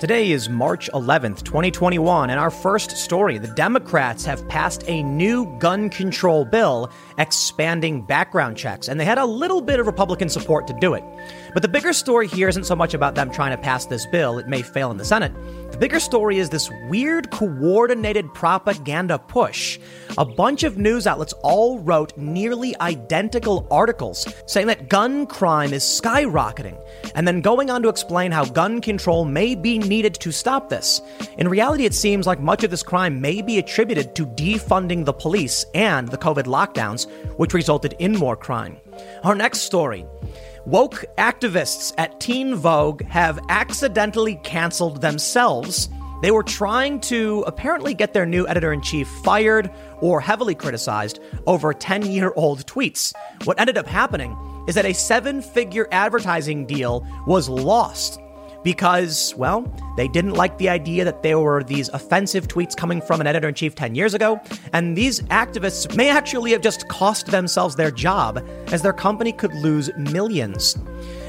Today is March 11th, 2021, and our first story the Democrats have passed a new gun control bill expanding background checks, and they had a little bit of Republican support to do it. But the bigger story here isn't so much about them trying to pass this bill, it may fail in the Senate. The bigger story is this weird coordinated propaganda push. A bunch of news outlets all wrote nearly identical articles saying that gun crime is skyrocketing, and then going on to explain how gun control may be needed to stop this. In reality, it seems like much of this crime may be attributed to defunding the police and the COVID lockdowns, which resulted in more crime. Our next story. Woke activists at Teen Vogue have accidentally canceled themselves. They were trying to apparently get their new editor in chief fired or heavily criticized over 10 year old tweets. What ended up happening is that a seven figure advertising deal was lost because, well, they didn't like the idea that there were these offensive tweets coming from an editor in chief 10 years ago. And these activists may actually have just cost themselves their job, as their company could lose millions.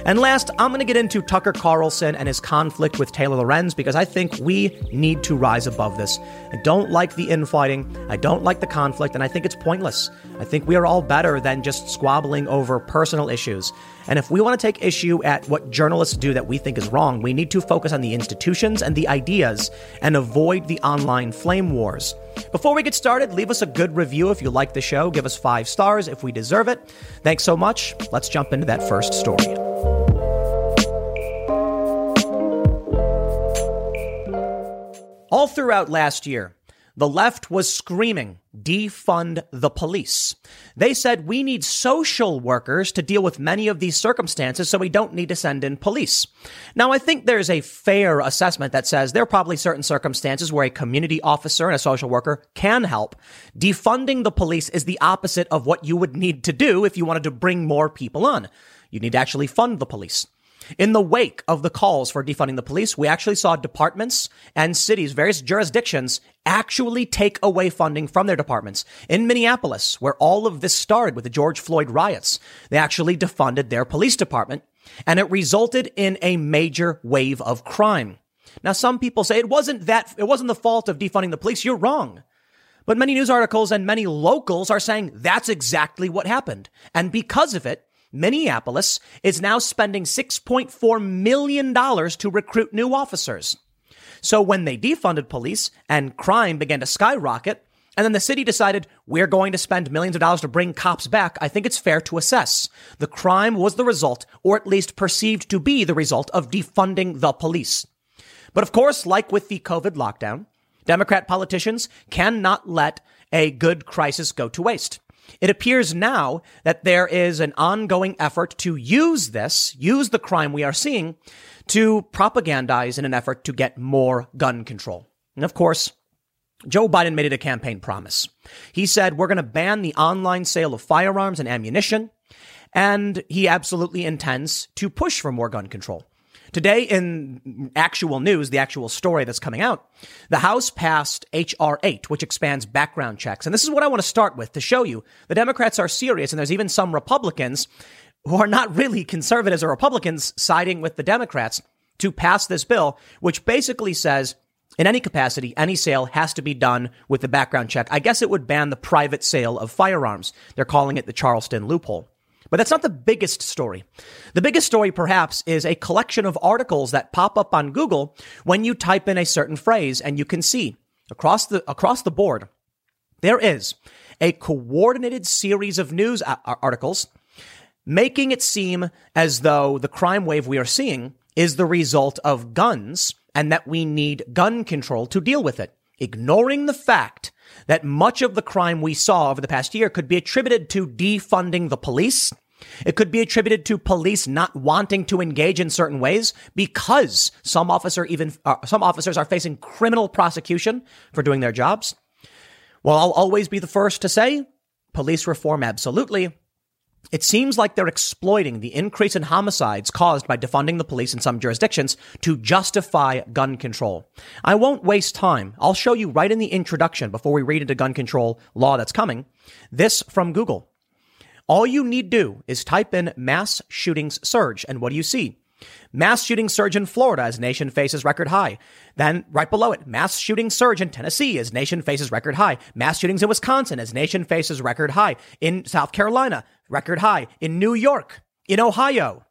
And last, I'm going to get into Tucker Carlson and his conflict with Taylor Lorenz because I think we need to rise above this. I don't like the infighting. I don't like the conflict, and I think it's pointless. I think we are all better than just squabbling over personal issues. And if we want to take issue at what journalists do that we think is wrong, we need to focus on the institutions and the ideas and avoid the online flame wars. Before we get started, leave us a good review if you like the show. Give us five stars if we deserve it. Thanks so much. Let's jump into that first story. All throughout last year, the left was screaming, defund the police. They said we need social workers to deal with many of these circumstances, so we don't need to send in police. Now, I think there's a fair assessment that says there are probably certain circumstances where a community officer and a social worker can help. Defunding the police is the opposite of what you would need to do if you wanted to bring more people on. You need to actually fund the police. In the wake of the calls for defunding the police, we actually saw departments and cities, various jurisdictions, actually take away funding from their departments. In Minneapolis, where all of this started with the George Floyd riots, they actually defunded their police department, and it resulted in a major wave of crime. Now, some people say it wasn't that, it wasn't the fault of defunding the police. You're wrong. But many news articles and many locals are saying that's exactly what happened. And because of it, Minneapolis is now spending $6.4 million to recruit new officers. So when they defunded police and crime began to skyrocket, and then the city decided we're going to spend millions of dollars to bring cops back, I think it's fair to assess the crime was the result, or at least perceived to be the result, of defunding the police. But of course, like with the COVID lockdown, Democrat politicians cannot let a good crisis go to waste. It appears now that there is an ongoing effort to use this, use the crime we are seeing to propagandize in an effort to get more gun control. And of course, Joe Biden made it a campaign promise. He said, we're going to ban the online sale of firearms and ammunition. And he absolutely intends to push for more gun control. Today, in actual news, the actual story that's coming out, the House passed H.R. 8, which expands background checks. And this is what I want to start with to show you the Democrats are serious, and there's even some Republicans who are not really conservatives or Republicans siding with the Democrats to pass this bill, which basically says in any capacity, any sale has to be done with the background check. I guess it would ban the private sale of firearms. They're calling it the Charleston loophole. But that's not the biggest story. The biggest story, perhaps, is a collection of articles that pop up on Google when you type in a certain phrase and you can see across the, across the board, there is a coordinated series of news articles making it seem as though the crime wave we are seeing is the result of guns and that we need gun control to deal with it, ignoring the fact that much of the crime we saw over the past year could be attributed to defunding the police it could be attributed to police not wanting to engage in certain ways because some officer even uh, some officers are facing criminal prosecution for doing their jobs. Well, I'll always be the first to say police reform absolutely. It seems like they're exploiting the increase in homicides caused by defunding the police in some jurisdictions to justify gun control. I won't waste time. I'll show you right in the introduction before we read into gun control law that's coming. This from Google. All you need do is type in mass shootings surge, and what do you see? Mass shooting surge in Florida as nation faces record high. Then right below it, mass shooting surge in Tennessee as nation faces record high. Mass shootings in Wisconsin as nation faces record high. In South Carolina, record high. In New York, in Ohio.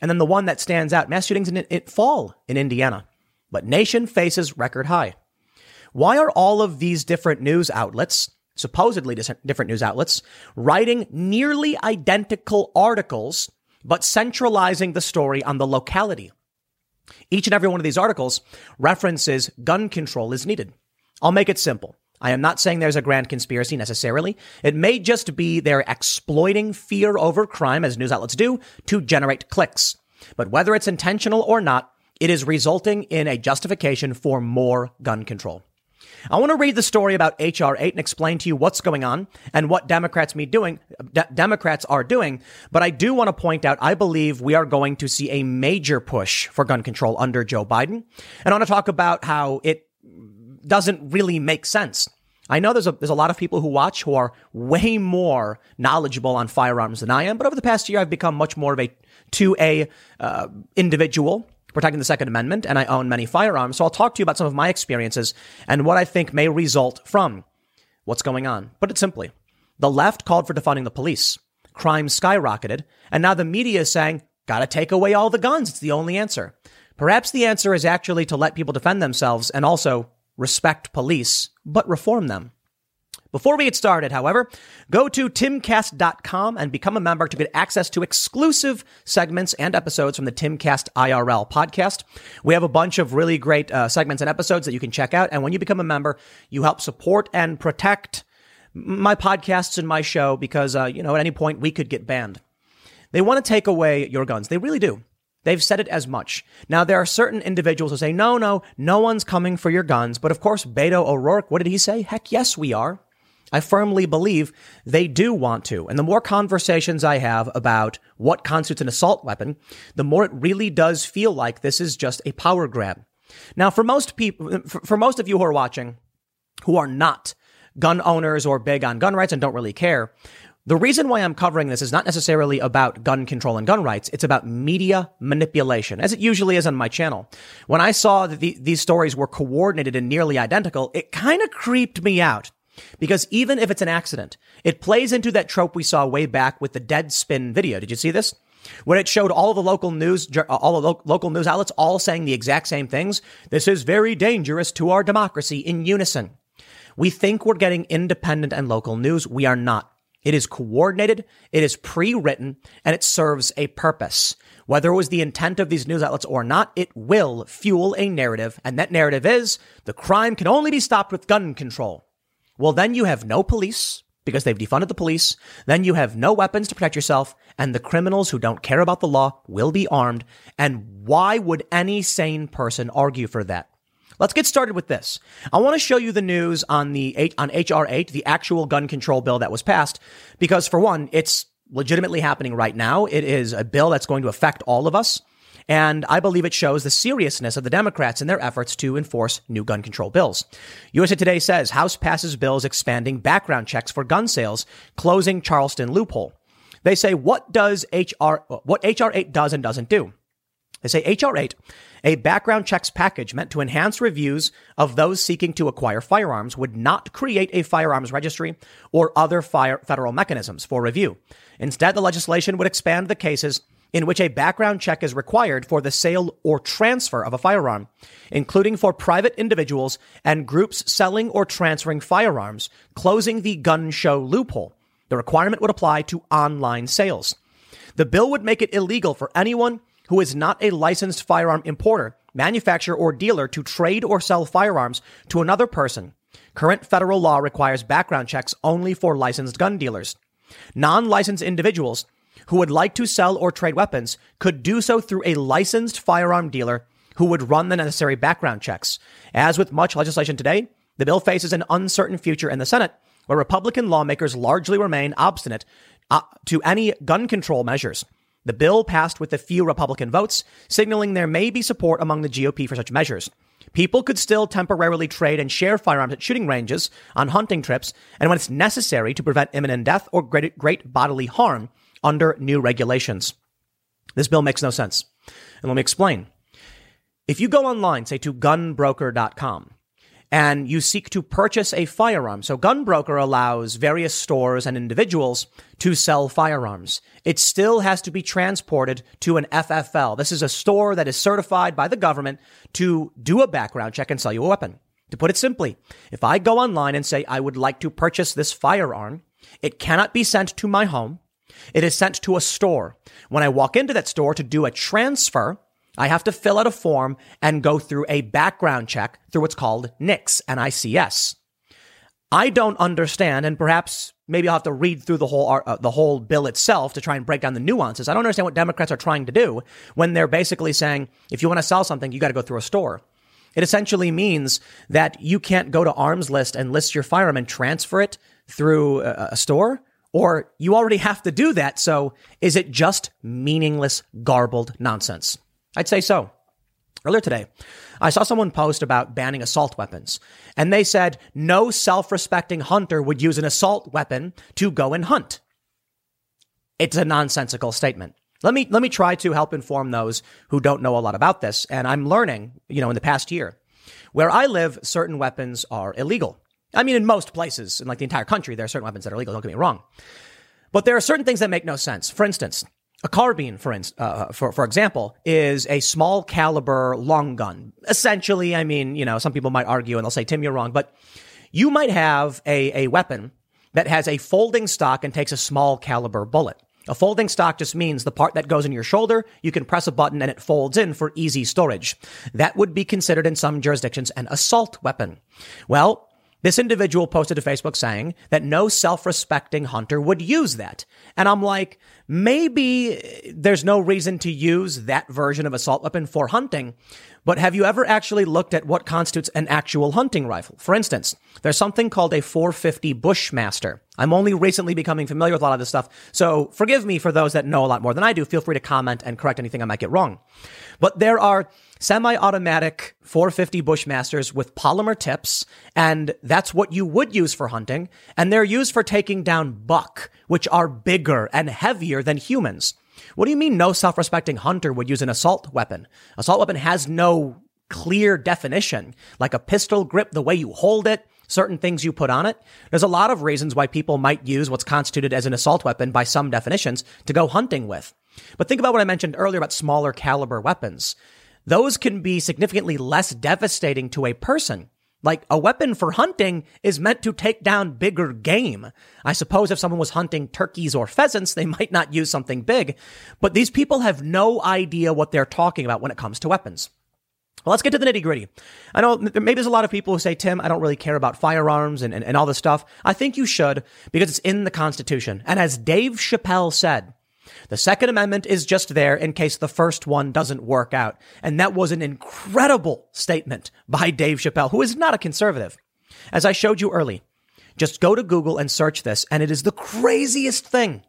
And then the one that stands out, mass shootings in, in fall in Indiana. But nation faces record high. Why are all of these different news outlets, supposedly different news outlets, writing nearly identical articles but centralizing the story on the locality. Each and every one of these articles references gun control is needed. I'll make it simple. I am not saying there's a grand conspiracy necessarily. It may just be they're exploiting fear over crime, as news outlets do, to generate clicks. But whether it's intentional or not, it is resulting in a justification for more gun control. I want to read the story about HR 8 and explain to you what's going on and what Democrats me doing Democrats are doing, but I do want to point out I believe we are going to see a major push for gun control under Joe Biden. And I want to talk about how it doesn't really make sense. I know there's a there's a lot of people who watch who are way more knowledgeable on firearms than I am, but over the past year I've become much more of a 2A uh, individual protecting the Second Amendment, and I own many firearms. So I'll talk to you about some of my experiences and what I think may result from what's going on. Put it simply, the left called for defunding the police. Crime skyrocketed, and now the media is saying, gotta take away all the guns. It's the only answer. Perhaps the answer is actually to let people defend themselves and also respect police, but reform them. Before we get started, however, go to timcast.com and become a member to get access to exclusive segments and episodes from the Timcast IRL podcast. We have a bunch of really great uh, segments and episodes that you can check out. And when you become a member, you help support and protect my podcasts and my show because, uh, you know, at any point we could get banned. They want to take away your guns. They really do. They've said it as much. Now, there are certain individuals who say, no, no, no one's coming for your guns. But of course, Beto O'Rourke, what did he say? Heck yes, we are. I firmly believe they do want to. And the more conversations I have about what constitutes an assault weapon, the more it really does feel like this is just a power grab. Now, for most people, for most of you who are watching, who are not gun owners or big on gun rights and don't really care, the reason why I'm covering this is not necessarily about gun control and gun rights. It's about media manipulation, as it usually is on my channel. When I saw that the, these stories were coordinated and nearly identical, it kind of creeped me out. Because even if it's an accident, it plays into that trope we saw way back with the Deadspin video. Did you see this? When it showed all the local news, uh, all the lo- local news outlets all saying the exact same things. This is very dangerous to our democracy in unison. We think we're getting independent and local news. We are not. It is coordinated, it is pre-written, and it serves a purpose. Whether it was the intent of these news outlets or not, it will fuel a narrative, and that narrative is the crime can only be stopped with gun control. Well, then you have no police because they've defunded the police. Then you have no weapons to protect yourself and the criminals who don't care about the law will be armed. And why would any sane person argue for that? Let's get started with this. I want to show you the news on the on HR 8, the actual gun control bill that was passed because for one, it's legitimately happening right now. It is a bill that's going to affect all of us. And I believe it shows the seriousness of the Democrats in their efforts to enforce new gun control bills. USA Today says House passes bills expanding background checks for gun sales, closing Charleston loophole. They say what does HR what HR 8 does and doesn't do. They say HR 8, a background checks package meant to enhance reviews of those seeking to acquire firearms, would not create a firearms registry or other fire, federal mechanisms for review. Instead, the legislation would expand the cases in which a background check is required for the sale or transfer of a firearm, including for private individuals and groups selling or transferring firearms, closing the gun show loophole. The requirement would apply to online sales. The bill would make it illegal for anyone who is not a licensed firearm importer, manufacturer, or dealer to trade or sell firearms to another person. Current federal law requires background checks only for licensed gun dealers. Non licensed individuals who would like to sell or trade weapons could do so through a licensed firearm dealer who would run the necessary background checks. As with much legislation today, the bill faces an uncertain future in the Senate, where Republican lawmakers largely remain obstinate uh, to any gun control measures. The bill passed with a few Republican votes, signaling there may be support among the GOP for such measures. People could still temporarily trade and share firearms at shooting ranges, on hunting trips, and when it's necessary to prevent imminent death or great, great bodily harm, under new regulations. This bill makes no sense. And let me explain. If you go online, say to gunbroker.com, and you seek to purchase a firearm. So Gunbroker allows various stores and individuals to sell firearms. It still has to be transported to an FFL. This is a store that is certified by the government to do a background check and sell you a weapon. To put it simply, if I go online and say I would like to purchase this firearm, it cannot be sent to my home. It is sent to a store. When I walk into that store to do a transfer, I have to fill out a form and go through a background check through what's called NICS, N-I-C-S. I don't understand, and perhaps maybe I'll have to read through the whole uh, the whole bill itself to try and break down the nuances. I don't understand what Democrats are trying to do when they're basically saying if you want to sell something, you got to go through a store. It essentially means that you can't go to Armslist and list your firearm and transfer it through a, a store, or you already have to do that. So is it just meaningless, garbled nonsense? I'd say so. Earlier today, I saw someone post about banning assault weapons, and they said no self respecting hunter would use an assault weapon to go and hunt. It's a nonsensical statement. Let me, let me try to help inform those who don't know a lot about this. And I'm learning, you know, in the past year. Where I live, certain weapons are illegal. I mean, in most places, in like the entire country, there are certain weapons that are legal. Don't get me wrong. But there are certain things that make no sense. For instance, a carbine, for, in, uh, for, for example, is a small caliber long gun. Essentially, I mean, you know, some people might argue and they'll say, Tim, you're wrong, but you might have a, a weapon that has a folding stock and takes a small caliber bullet. A folding stock just means the part that goes in your shoulder, you can press a button and it folds in for easy storage. That would be considered in some jurisdictions an assault weapon. Well, this individual posted to Facebook saying that no self-respecting hunter would use that. And I'm like, maybe there's no reason to use that version of assault weapon for hunting. But have you ever actually looked at what constitutes an actual hunting rifle? For instance, there's something called a 450 Bushmaster. I'm only recently becoming familiar with a lot of this stuff. So forgive me for those that know a lot more than I do. Feel free to comment and correct anything I might get wrong. But there are semi-automatic 450 Bushmasters with polymer tips, and that's what you would use for hunting. And they're used for taking down buck, which are bigger and heavier than humans. What do you mean no self-respecting hunter would use an assault weapon? Assault weapon has no clear definition, like a pistol grip, the way you hold it, certain things you put on it. There's a lot of reasons why people might use what's constituted as an assault weapon by some definitions to go hunting with. But think about what I mentioned earlier about smaller caliber weapons. Those can be significantly less devastating to a person like a weapon for hunting is meant to take down bigger game. I suppose if someone was hunting turkeys or pheasants, they might not use something big, but these people have no idea what they're talking about when it comes to weapons. Well, let's get to the nitty gritty. I know maybe there's a lot of people who say, Tim, I don't really care about firearms and, and, and all this stuff. I think you should because it's in the Constitution. And as Dave Chappelle said, the Second Amendment is just there in case the first one doesn't work out. And that was an incredible statement by Dave Chappelle, who is not a conservative. As I showed you early, just go to Google and search this, and it is the craziest thing.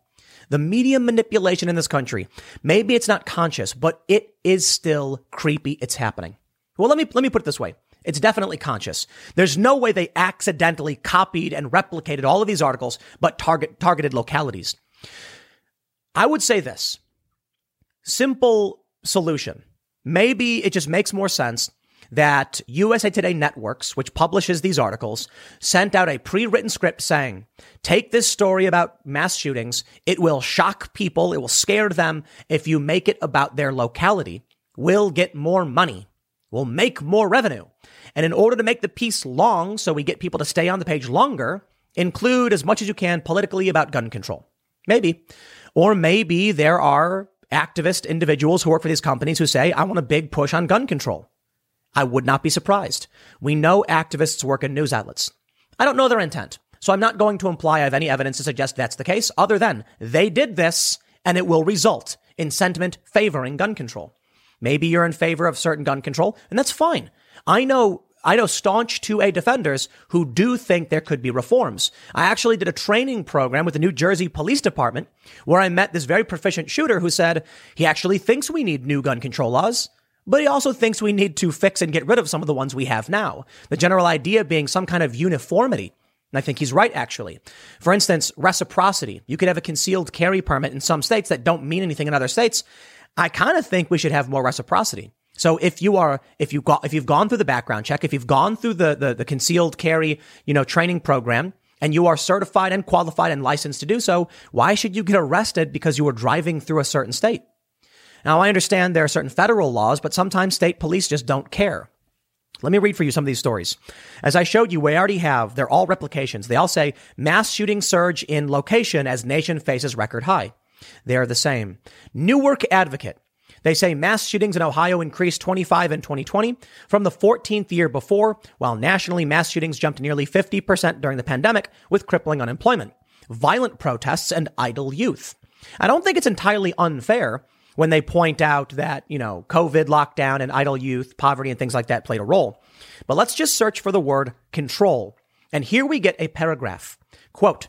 The media manipulation in this country. Maybe it's not conscious, but it is still creepy. It's happening. Well, let me, let me put it this way. It's definitely conscious. There's no way they accidentally copied and replicated all of these articles, but target, targeted localities. I would say this simple solution. Maybe it just makes more sense that USA Today Networks, which publishes these articles, sent out a pre written script saying, take this story about mass shootings. It will shock people. It will scare them. If you make it about their locality, we'll get more money. We'll make more revenue. And in order to make the piece long, so we get people to stay on the page longer, include as much as you can politically about gun control. Maybe. Or maybe there are activist individuals who work for these companies who say, I want a big push on gun control. I would not be surprised. We know activists work in news outlets. I don't know their intent. So I'm not going to imply I have any evidence to suggest that's the case, other than they did this and it will result in sentiment favoring gun control. Maybe you're in favor of certain gun control, and that's fine. I know I know staunch 2A defenders who do think there could be reforms. I actually did a training program with the New Jersey Police Department where I met this very proficient shooter who said he actually thinks we need new gun control laws. But he also thinks we need to fix and get rid of some of the ones we have now. The general idea being some kind of uniformity. And I think he's right, actually. For instance, reciprocity. You could have a concealed carry permit in some states that don't mean anything in other states. I kind of think we should have more reciprocity. So if you are, if you got, if you've gone through the background check, if you've gone through the, the, the concealed carry, you know, training program and you are certified and qualified and licensed to do so, why should you get arrested because you were driving through a certain state? Now, I understand there are certain federal laws, but sometimes state police just don't care. Let me read for you some of these stories. As I showed you, we already have, they're all replications. They all say mass shooting surge in location as nation faces record high. They are the same. Newark Advocate. They say mass shootings in Ohio increased 25 in 2020 from the 14th year before, while nationally mass shootings jumped nearly 50% during the pandemic with crippling unemployment, violent protests, and idle youth. I don't think it's entirely unfair when they point out that, you know, COVID lockdown and idle youth, poverty, and things like that played a role. But let's just search for the word control. And here we get a paragraph. Quote,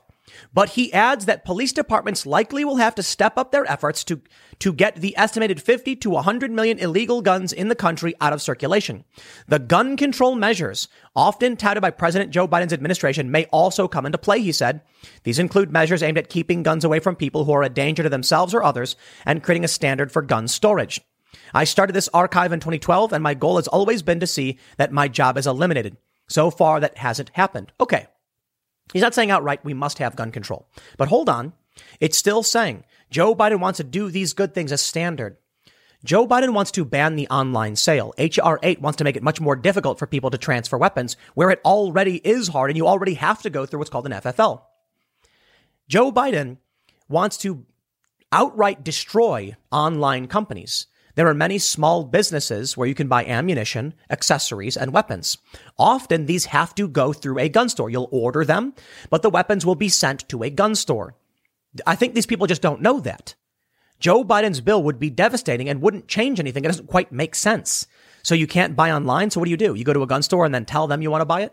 but he adds that police departments likely will have to step up their efforts to, to get the estimated 50 to 100 million illegal guns in the country out of circulation. The gun control measures, often touted by President Joe Biden's administration, may also come into play, he said. These include measures aimed at keeping guns away from people who are a danger to themselves or others and creating a standard for gun storage. I started this archive in 2012 and my goal has always been to see that my job is eliminated. So far, that hasn't happened. Okay. He's not saying outright we must have gun control. But hold on. It's still saying Joe Biden wants to do these good things as standard. Joe Biden wants to ban the online sale. H.R. 8 wants to make it much more difficult for people to transfer weapons where it already is hard and you already have to go through what's called an FFL. Joe Biden wants to outright destroy online companies. There are many small businesses where you can buy ammunition, accessories, and weapons. Often these have to go through a gun store. You'll order them, but the weapons will be sent to a gun store. I think these people just don't know that. Joe Biden's bill would be devastating and wouldn't change anything. It doesn't quite make sense. So you can't buy online. So what do you do? You go to a gun store and then tell them you want to buy it?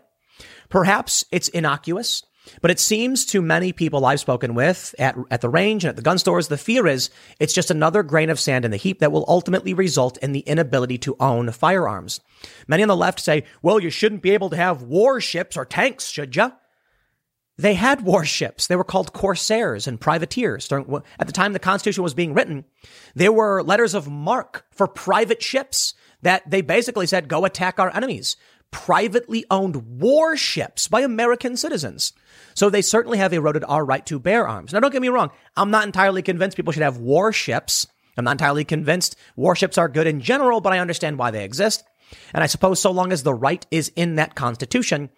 Perhaps it's innocuous. But it seems to many people I've spoken with at, at the range and at the gun stores, the fear is it's just another grain of sand in the heap that will ultimately result in the inability to own firearms. Many on the left say, well, you shouldn't be able to have warships or tanks, should you? They had warships. They were called corsairs and privateers. During, at the time the Constitution was being written, there were letters of marque for private ships that they basically said, go attack our enemies. Privately owned warships by American citizens. So they certainly have eroded our right to bear arms. Now, don't get me wrong. I'm not entirely convinced people should have warships. I'm not entirely convinced warships are good in general, but I understand why they exist. And I suppose so long as the right is in that constitution,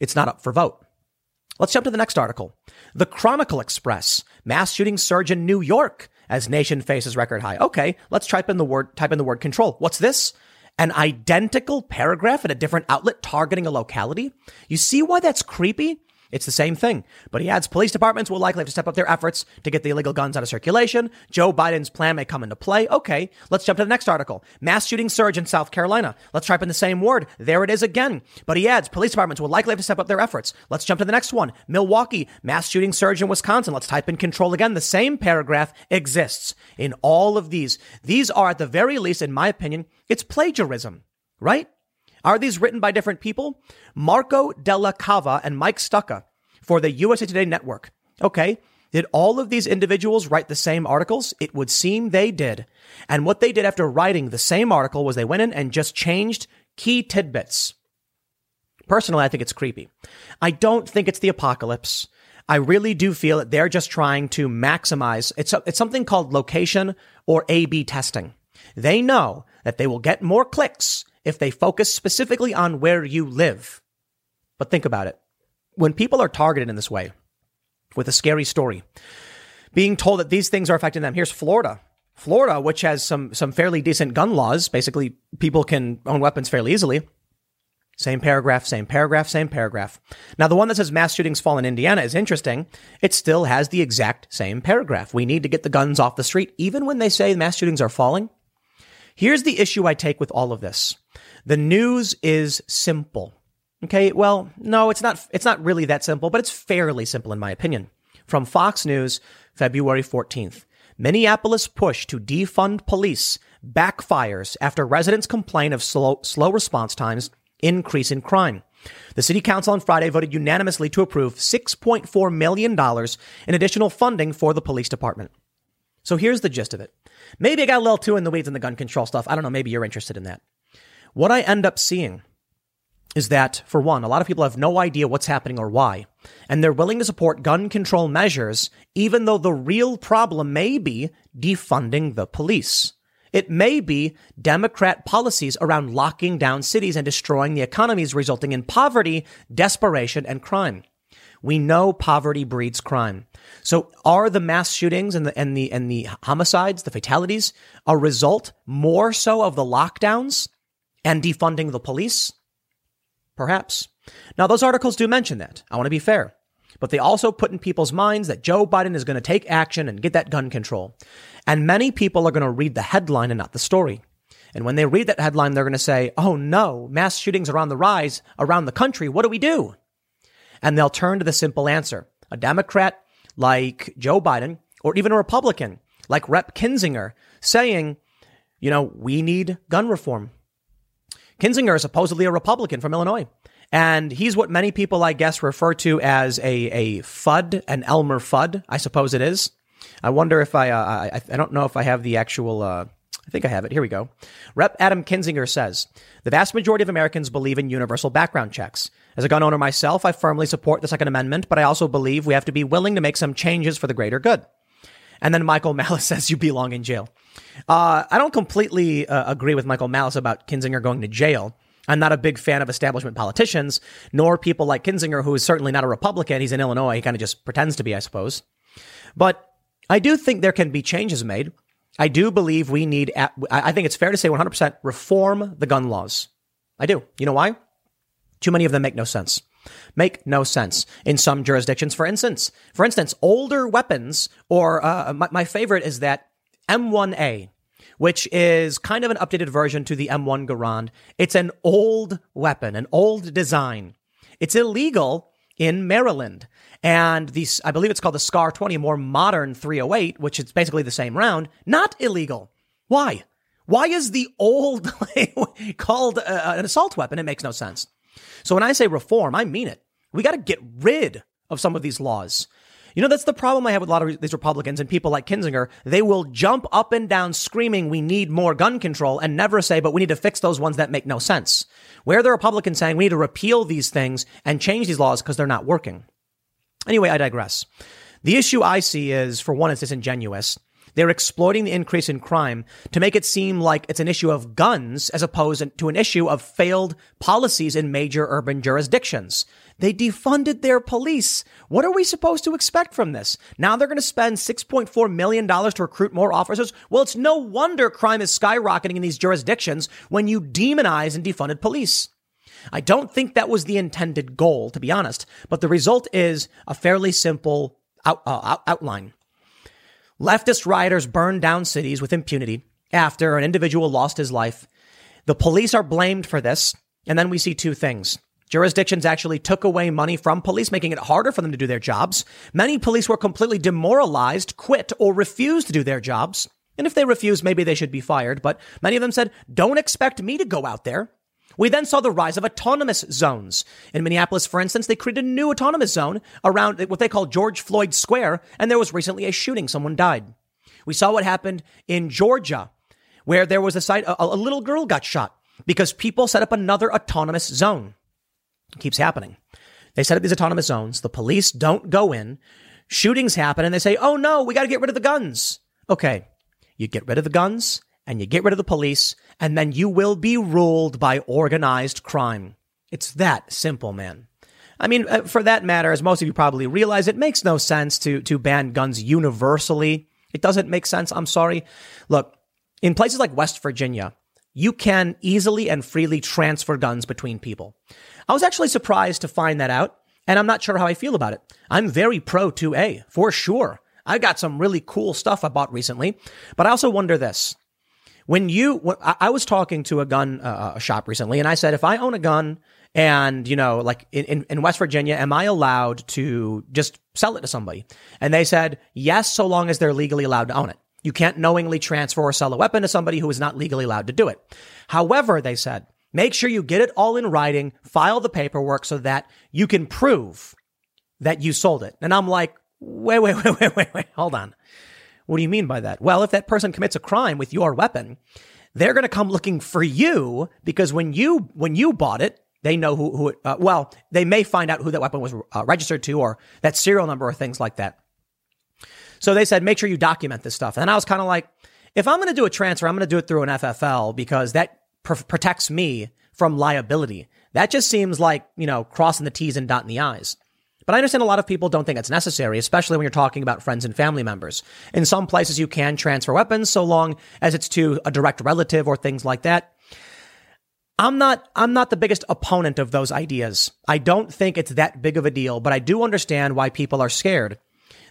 it's not up for vote. Let's jump to the next article. The Chronicle Express, mass shooting surge in New York as nation faces record high. Okay, let's type in the word, type in the word control. What's this? An identical paragraph at a different outlet targeting a locality? You see why that's creepy? It's the same thing. But he adds police departments will likely have to step up their efforts to get the illegal guns out of circulation. Joe Biden's plan may come into play. Okay, let's jump to the next article. Mass shooting surge in South Carolina. Let's type in the same word. There it is again. But he adds police departments will likely have to step up their efforts. Let's jump to the next one. Milwaukee, mass shooting surge in Wisconsin. Let's type in control again. The same paragraph exists in all of these. These are at the very least, in my opinion, it's plagiarism, right? Are these written by different people? Marco Della Cava and Mike Stucka for the USA Today network. Okay. Did all of these individuals write the same articles? It would seem they did. And what they did after writing the same article was they went in and just changed key tidbits. Personally, I think it's creepy. I don't think it's the apocalypse. I really do feel that they're just trying to maximize. It's, a, it's something called location or A-B testing. They know that they will get more clicks if they focus specifically on where you live. But think about it. When people are targeted in this way, with a scary story, being told that these things are affecting them, here's Florida. Florida, which has some, some fairly decent gun laws, basically people can own weapons fairly easily. Same paragraph, same paragraph, same paragraph. Now, the one that says mass shootings fall in Indiana is interesting. It still has the exact same paragraph. We need to get the guns off the street, even when they say mass shootings are falling. Here's the issue I take with all of this. The news is simple. Okay, well, no, it's not it's not really that simple, but it's fairly simple in my opinion. From Fox News, February 14th. Minneapolis push to defund police backfires after residents complain of slow, slow response times, increase in crime. The city council on Friday voted unanimously to approve $6.4 million in additional funding for the police department. So here's the gist of it. Maybe I got a little too in the weeds in the gun control stuff. I don't know. Maybe you're interested in that. What I end up seeing is that, for one, a lot of people have no idea what's happening or why, and they're willing to support gun control measures, even though the real problem may be defunding the police. It may be Democrat policies around locking down cities and destroying the economies, resulting in poverty, desperation, and crime. We know poverty breeds crime. So are the mass shootings and the, and the, and the homicides, the fatalities, a result more so of the lockdowns and defunding the police? Perhaps. Now, those articles do mention that. I want to be fair. But they also put in people's minds that Joe Biden is going to take action and get that gun control. And many people are going to read the headline and not the story. And when they read that headline, they're going to say, Oh no, mass shootings are on the rise around the country. What do we do? And they'll turn to the simple answer. A Democrat like Joe Biden or even a Republican like Rep Kinzinger saying, you know, we need gun reform. Kinzinger is supposedly a Republican from Illinois. And he's what many people, I guess, refer to as a, a FUD, an Elmer Fudd, I suppose it is. I wonder if I, uh, I, I don't know if I have the actual, uh, I think I have it. Here we go. Rep. Adam Kinzinger says the vast majority of Americans believe in universal background checks. As a gun owner myself, I firmly support the Second Amendment, but I also believe we have to be willing to make some changes for the greater good. And then Michael Malice says you belong in jail. Uh, I don't completely uh, agree with Michael Malice about Kinzinger going to jail. I'm not a big fan of establishment politicians, nor people like Kinzinger, who is certainly not a Republican. He's in Illinois. He kind of just pretends to be, I suppose. But I do think there can be changes made. I do believe we need, I think it's fair to say 100% reform the gun laws. I do. You know why? Too many of them make no sense. Make no sense in some jurisdictions. For instance, for instance, older weapons, or uh, my, my favorite is that M1A, which is kind of an updated version to the M1 Garand. It's an old weapon, an old design. It's illegal in Maryland. And these, I believe it's called the SCAR 20, a more modern 308, which is basically the same round, not illegal. Why? Why is the old called uh, an assault weapon? It makes no sense. So when I say reform, I mean it. We got to get rid of some of these laws. You know, that's the problem I have with a lot of these Republicans and people like Kinzinger. They will jump up and down screaming, we need more gun control and never say, but we need to fix those ones that make no sense. Where the Republicans saying we need to repeal these things and change these laws because they're not working. Anyway, I digress. The issue I see is, for one, it's disingenuous. They're exploiting the increase in crime to make it seem like it's an issue of guns as opposed to an issue of failed policies in major urban jurisdictions. They defunded their police. What are we supposed to expect from this? Now they're going to spend $6.4 million to recruit more officers. Well, it's no wonder crime is skyrocketing in these jurisdictions when you demonize and defunded police. I don't think that was the intended goal, to be honest, but the result is a fairly simple out, uh, outline. Leftist rioters burned down cities with impunity after an individual lost his life. The police are blamed for this. And then we see two things. Jurisdictions actually took away money from police, making it harder for them to do their jobs. Many police were completely demoralized, quit, or refused to do their jobs. And if they refused, maybe they should be fired. But many of them said, don't expect me to go out there. We then saw the rise of autonomous zones. In Minneapolis, for instance, they created a new autonomous zone around what they call George Floyd Square, and there was recently a shooting. Someone died. We saw what happened in Georgia, where there was a site, a, a little girl got shot because people set up another autonomous zone. It keeps happening. They set up these autonomous zones. The police don't go in. Shootings happen and they say, oh no, we got to get rid of the guns. Okay. You get rid of the guns and you get rid of the police and then you will be ruled by organized crime. It's that simple, man. I mean, uh, for that matter, as most of you probably realize, it makes no sense to, to ban guns universally. It doesn't make sense. I'm sorry. Look, in places like West Virginia, you can easily and freely transfer guns between people. I was actually surprised to find that out, and I'm not sure how I feel about it. I'm very pro 2A, for sure. I got some really cool stuff I bought recently, but I also wonder this. When you, when, I was talking to a gun uh, a shop recently, and I said, if I own a gun and, you know, like in, in West Virginia, am I allowed to just sell it to somebody? And they said, yes, so long as they're legally allowed to own it. You can't knowingly transfer or sell a weapon to somebody who is not legally allowed to do it. However, they said, Make sure you get it all in writing, file the paperwork so that you can prove that you sold it. And I'm like, wait, wait, wait, wait, wait, wait, hold on. What do you mean by that? Well, if that person commits a crime with your weapon, they're going to come looking for you because when you when you bought it, they know who who. Uh, well, they may find out who that weapon was uh, registered to or that serial number or things like that. So they said, make sure you document this stuff. And I was kind of like, if I'm going to do a transfer, I'm going to do it through an FFL because that pr- protects me from liability. That just seems like, you know, crossing the T's and dotting the I's. But I understand a lot of people don't think it's necessary, especially when you're talking about friends and family members. In some places, you can transfer weapons so long as it's to a direct relative or things like that. I'm not, I'm not the biggest opponent of those ideas. I don't think it's that big of a deal, but I do understand why people are scared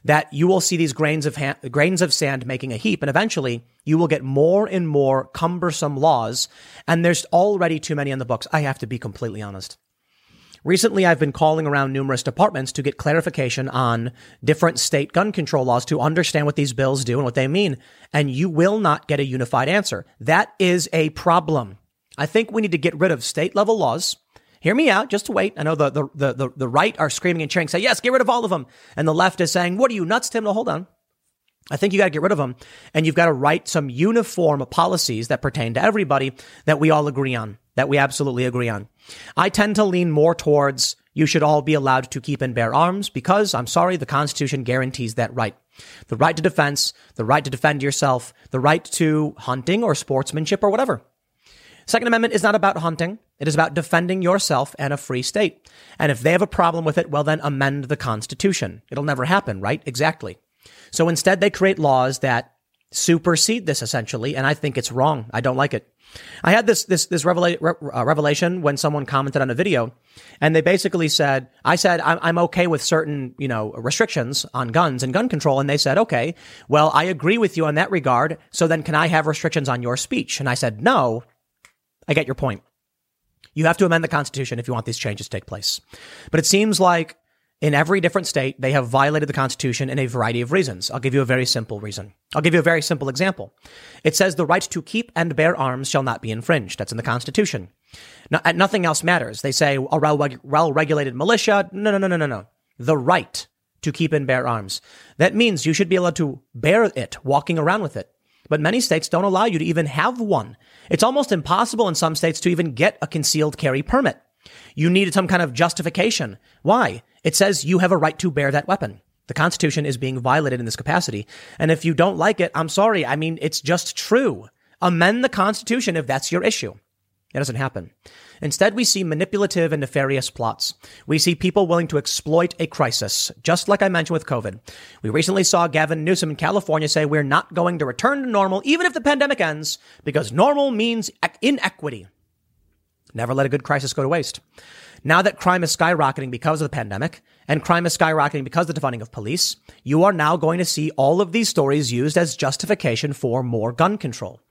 that you will see these grains of ha- grains of sand making a heap, and eventually you will get more and more cumbersome laws. And there's already too many in the books. I have to be completely honest. Recently, I've been calling around numerous departments to get clarification on different state gun control laws to understand what these bills do and what they mean. And you will not get a unified answer. That is a problem. I think we need to get rid of state level laws hear me out. Just wait. I know the, the, the, the, right are screaming and cheering, say, yes, get rid of all of them. And the left is saying, what are you nuts, Tim? No, hold on. I think you got to get rid of them and you've got to write some uniform policies that pertain to everybody that we all agree on, that we absolutely agree on. I tend to lean more towards you should all be allowed to keep and bear arms because I'm sorry, the Constitution guarantees that right. The right to defense, the right to defend yourself, the right to hunting or sportsmanship or whatever. Second Amendment is not about hunting. It is about defending yourself and a free state. And if they have a problem with it, well, then amend the Constitution. It'll never happen, right? Exactly. So instead, they create laws that supersede this essentially, and I think it's wrong. I don't like it. I had this this this revela- re- uh, revelation when someone commented on a video, and they basically said, "I said I'm, I'm okay with certain you know restrictions on guns and gun control," and they said, "Okay, well I agree with you on that regard. So then, can I have restrictions on your speech?" And I said, "No, I get your point. You have to amend the Constitution if you want these changes to take place. But it seems like in every different state, they have violated the Constitution in a variety of reasons. I'll give you a very simple reason. I'll give you a very simple example. It says the right to keep and bear arms shall not be infringed. That's in the Constitution. No, nothing else matters. They say a well regulated militia. No, no, no, no, no, no. The right to keep and bear arms. That means you should be allowed to bear it, walking around with it. But many states don't allow you to even have one. It's almost impossible in some states to even get a concealed carry permit. You need some kind of justification. Why? It says you have a right to bear that weapon. The Constitution is being violated in this capacity. And if you don't like it, I'm sorry. I mean, it's just true. Amend the Constitution if that's your issue. It doesn't happen. Instead, we see manipulative and nefarious plots. We see people willing to exploit a crisis, just like I mentioned with COVID. We recently saw Gavin Newsom in California say we're not going to return to normal even if the pandemic ends because normal means inequity. Never let a good crisis go to waste. Now that crime is skyrocketing because of the pandemic and crime is skyrocketing because of the defunding of police, you are now going to see all of these stories used as justification for more gun control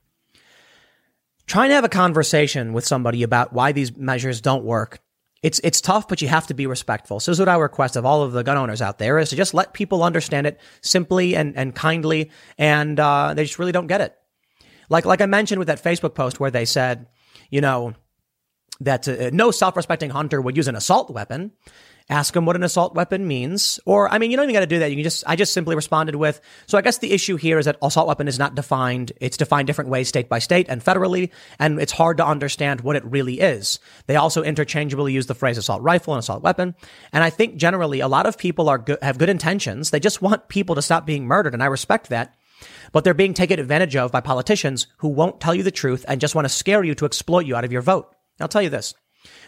trying to have a conversation with somebody about why these measures don't work. It's, it's tough, but you have to be respectful. So this is what I request of all of the gun owners out there is to just let people understand it simply and, and kindly. And, uh, they just really don't get it. Like, like I mentioned with that Facebook post where they said, you know, that uh, no self-respecting hunter would use an assault weapon ask him what an assault weapon means. Or, I mean, you don't even got to do that. You can just, I just simply responded with, so I guess the issue here is that assault weapon is not defined. It's defined different ways state by state and federally, and it's hard to understand what it really is. They also interchangeably use the phrase assault rifle and assault weapon. And I think generally a lot of people are have good intentions. They just want people to stop being murdered. And I respect that. But they're being taken advantage of by politicians who won't tell you the truth and just want to scare you to exploit you out of your vote. I'll tell you this.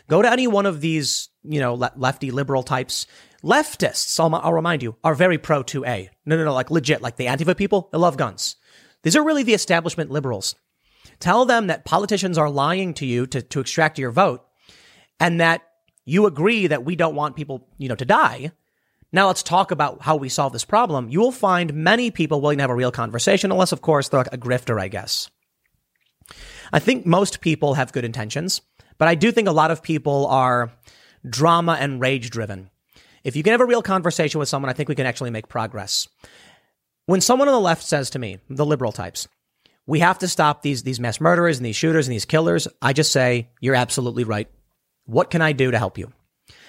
Go to any one of these, you know, lefty liberal types. Leftists, I'll, I'll remind you, are very pro 2A. No, no, no, like legit, like the Antifa people, they love guns. These are really the establishment liberals. Tell them that politicians are lying to you to, to extract your vote and that you agree that we don't want people, you know, to die. Now let's talk about how we solve this problem. You will find many people willing to have a real conversation, unless, of course, they're like a grifter, I guess. I think most people have good intentions. But I do think a lot of people are drama and rage driven. If you can have a real conversation with someone, I think we can actually make progress. When someone on the left says to me, the liberal types, we have to stop these, these mass murderers and these shooters and these killers, I just say, you're absolutely right. What can I do to help you?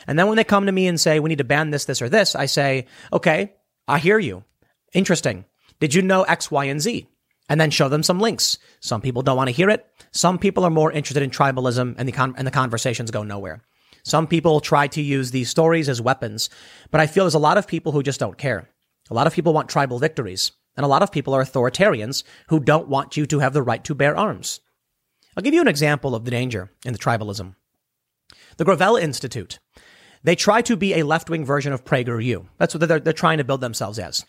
And then when they come to me and say, we need to ban this, this, or this, I say, okay, I hear you. Interesting. Did you know X, Y, and Z? And then show them some links. Some people don't want to hear it. Some people are more interested in tribalism and the, con- and the conversations go nowhere. Some people try to use these stories as weapons, but I feel there's a lot of people who just don't care. A lot of people want tribal victories, and a lot of people are authoritarians who don't want you to have the right to bear arms. I'll give you an example of the danger in the tribalism. The Gravel Institute. They try to be a left wing version of PragerU. That's what they're, they're trying to build themselves as.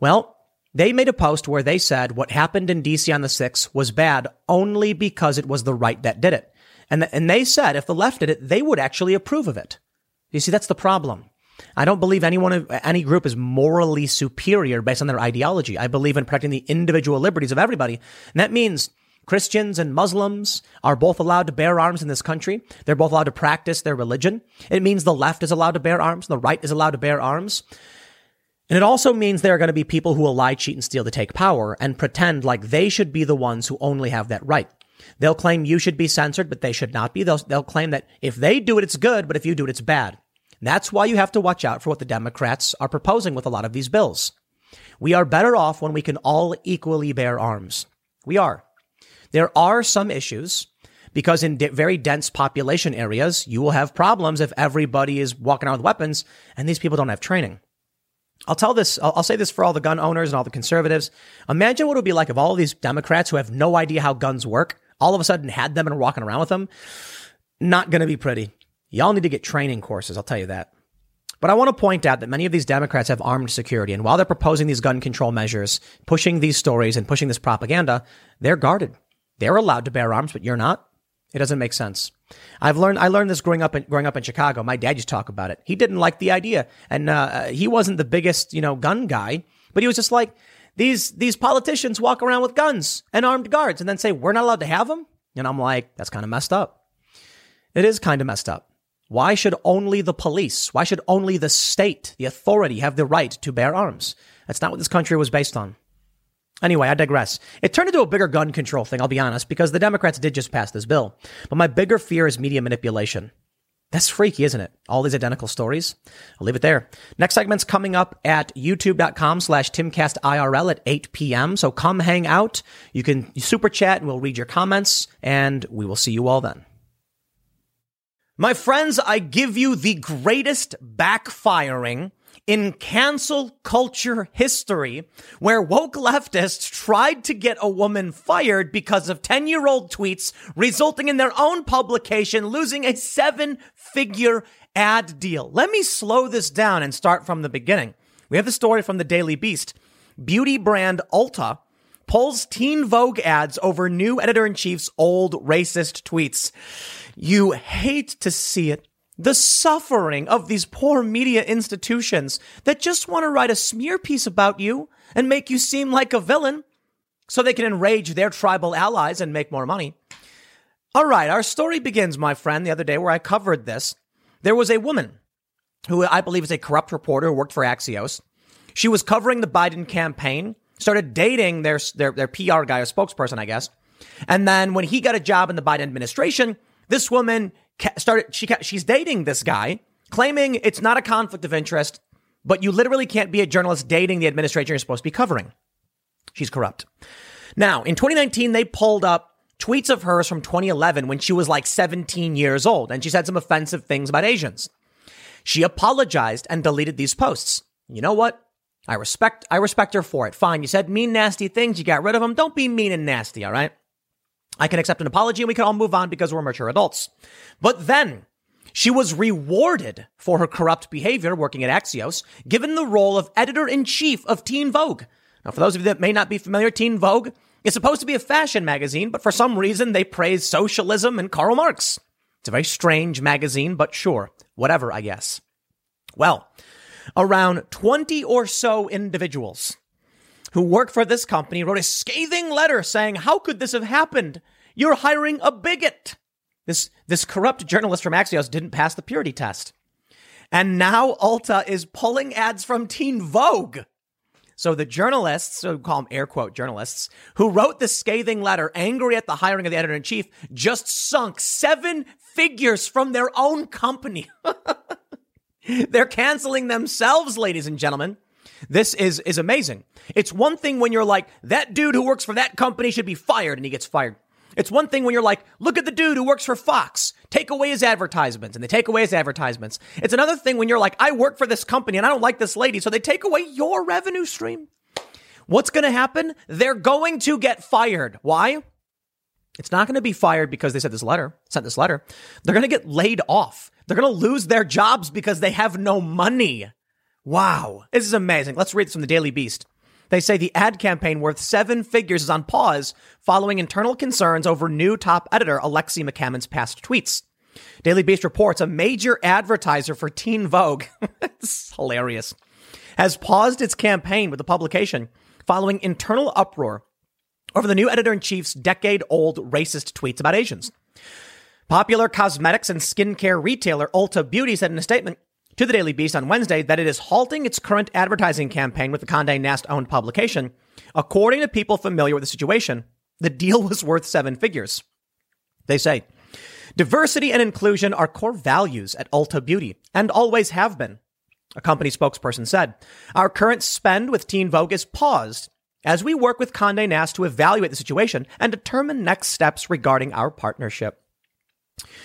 Well, they made a post where they said what happened in DC on the 6th was bad only because it was the right that did it. And, the, and they said if the left did it, they would actually approve of it. You see, that's the problem. I don't believe anyone, any group is morally superior based on their ideology. I believe in protecting the individual liberties of everybody. And that means Christians and Muslims are both allowed to bear arms in this country. They're both allowed to practice their religion. It means the left is allowed to bear arms and the right is allowed to bear arms. And it also means there are going to be people who will lie, cheat, and steal to take power and pretend like they should be the ones who only have that right. They'll claim you should be censored, but they should not be. They'll, they'll claim that if they do it, it's good, but if you do it, it's bad. That's why you have to watch out for what the Democrats are proposing with a lot of these bills. We are better off when we can all equally bear arms. We are. There are some issues because in very dense population areas, you will have problems if everybody is walking around with weapons and these people don't have training. I'll tell this, I'll, I'll, say this for all the gun owners and all the conservatives. Imagine what it would be like if all of these Democrats who have no idea how guns work all of a sudden had them and are walking around with them. Not going to be pretty. Y'all need to get training courses, I'll tell you that. But I want to point out that many of these Democrats have armed security. And while they're proposing these gun control measures, pushing these stories and pushing this propaganda, they're guarded. They're allowed to bear arms, but you're not. It doesn't make sense. I've learned, I learned this growing up in, growing up in Chicago. My dad used to talk about it. He didn't like the idea. And, uh, he wasn't the biggest, you know, gun guy, but he was just like, these, these politicians walk around with guns and armed guards and then say, we're not allowed to have them. And I'm like, that's kind of messed up. It is kind of messed up. Why should only the police, why should only the state, the authority have the right to bear arms? That's not what this country was based on. Anyway, I digress. It turned into a bigger gun control thing, I'll be honest, because the Democrats did just pass this bill. But my bigger fear is media manipulation. That's freaky, isn't it? All these identical stories. I'll leave it there. Next segment's coming up at youtube.com slash timcastirl at 8 p.m. So come hang out. You can super chat and we'll read your comments and we will see you all then. My friends, I give you the greatest backfiring in cancel culture history where woke leftists tried to get a woman fired because of 10 year old tweets, resulting in their own publication losing a seven figure ad deal. Let me slow this down and start from the beginning. We have the story from the Daily Beast. Beauty brand Ulta pulls Teen Vogue ads over new editor in chief's old racist tweets. You hate to see it the suffering of these poor media institutions that just want to write a smear piece about you and make you seem like a villain so they can enrage their tribal allies and make more money. All right, our story begins, my friend, the other day where I covered this. There was a woman who I believe is a corrupt reporter who worked for Axios. She was covering the Biden campaign, started dating their, their, their PR guy or spokesperson, I guess. And then when he got a job in the Biden administration, this woman started, she, she's dating this guy, claiming it's not a conflict of interest, but you literally can't be a journalist dating the administration you're supposed to be covering. She's corrupt. Now, in 2019, they pulled up tweets of hers from 2011 when she was like 17 years old, and she said some offensive things about Asians. She apologized and deleted these posts. You know what? I respect, I respect her for it. Fine. You said mean, nasty things. You got rid of them. Don't be mean and nasty. All right. I can accept an apology and we can all move on because we're mature adults. But then she was rewarded for her corrupt behavior working at Axios, given the role of editor in chief of Teen Vogue. Now, for those of you that may not be familiar, Teen Vogue is supposed to be a fashion magazine, but for some reason they praise socialism and Karl Marx. It's a very strange magazine, but sure, whatever, I guess. Well, around 20 or so individuals who work for this company, wrote a scathing letter saying, How could this have happened? You're hiring a bigot. This, this corrupt journalist from Axios didn't pass the purity test. And now Ulta is pulling ads from Teen Vogue. So the journalists, so call them air quote journalists, who wrote the scathing letter angry at the hiring of the editor in chief, just sunk seven figures from their own company. They're canceling themselves, ladies and gentlemen. This is, is amazing. It's one thing when you're like, that dude who works for that company should be fired and he gets fired. It's one thing when you're like, look at the dude who works for Fox, take away his advertisements, and they take away his advertisements. It's another thing when you're like, I work for this company and I don't like this lady, so they take away your revenue stream. What's going to happen? They're going to get fired. Why? It's not going to be fired because they said this letter, sent this letter. They're going to get laid off. They're going to lose their jobs because they have no money. Wow. This is amazing. Let's read this from the Daily Beast. They say the ad campaign worth seven figures is on pause following internal concerns over new top editor Alexi McCammond's past tweets. Daily Beast reports a major advertiser for Teen Vogue, it's hilarious, has paused its campaign with the publication following internal uproar over the new editor in chief's decade old racist tweets about Asians. Popular cosmetics and skincare retailer Ulta Beauty said in a statement to the Daily Beast on Wednesday that it is halting its current advertising campaign with the Conde Nast owned publication. According to people familiar with the situation, the deal was worth seven figures. They say, diversity and inclusion are core values at Ulta Beauty and always have been. A company spokesperson said, Our current spend with Teen Vogue is paused as we work with Conde Nast to evaluate the situation and determine next steps regarding our partnership.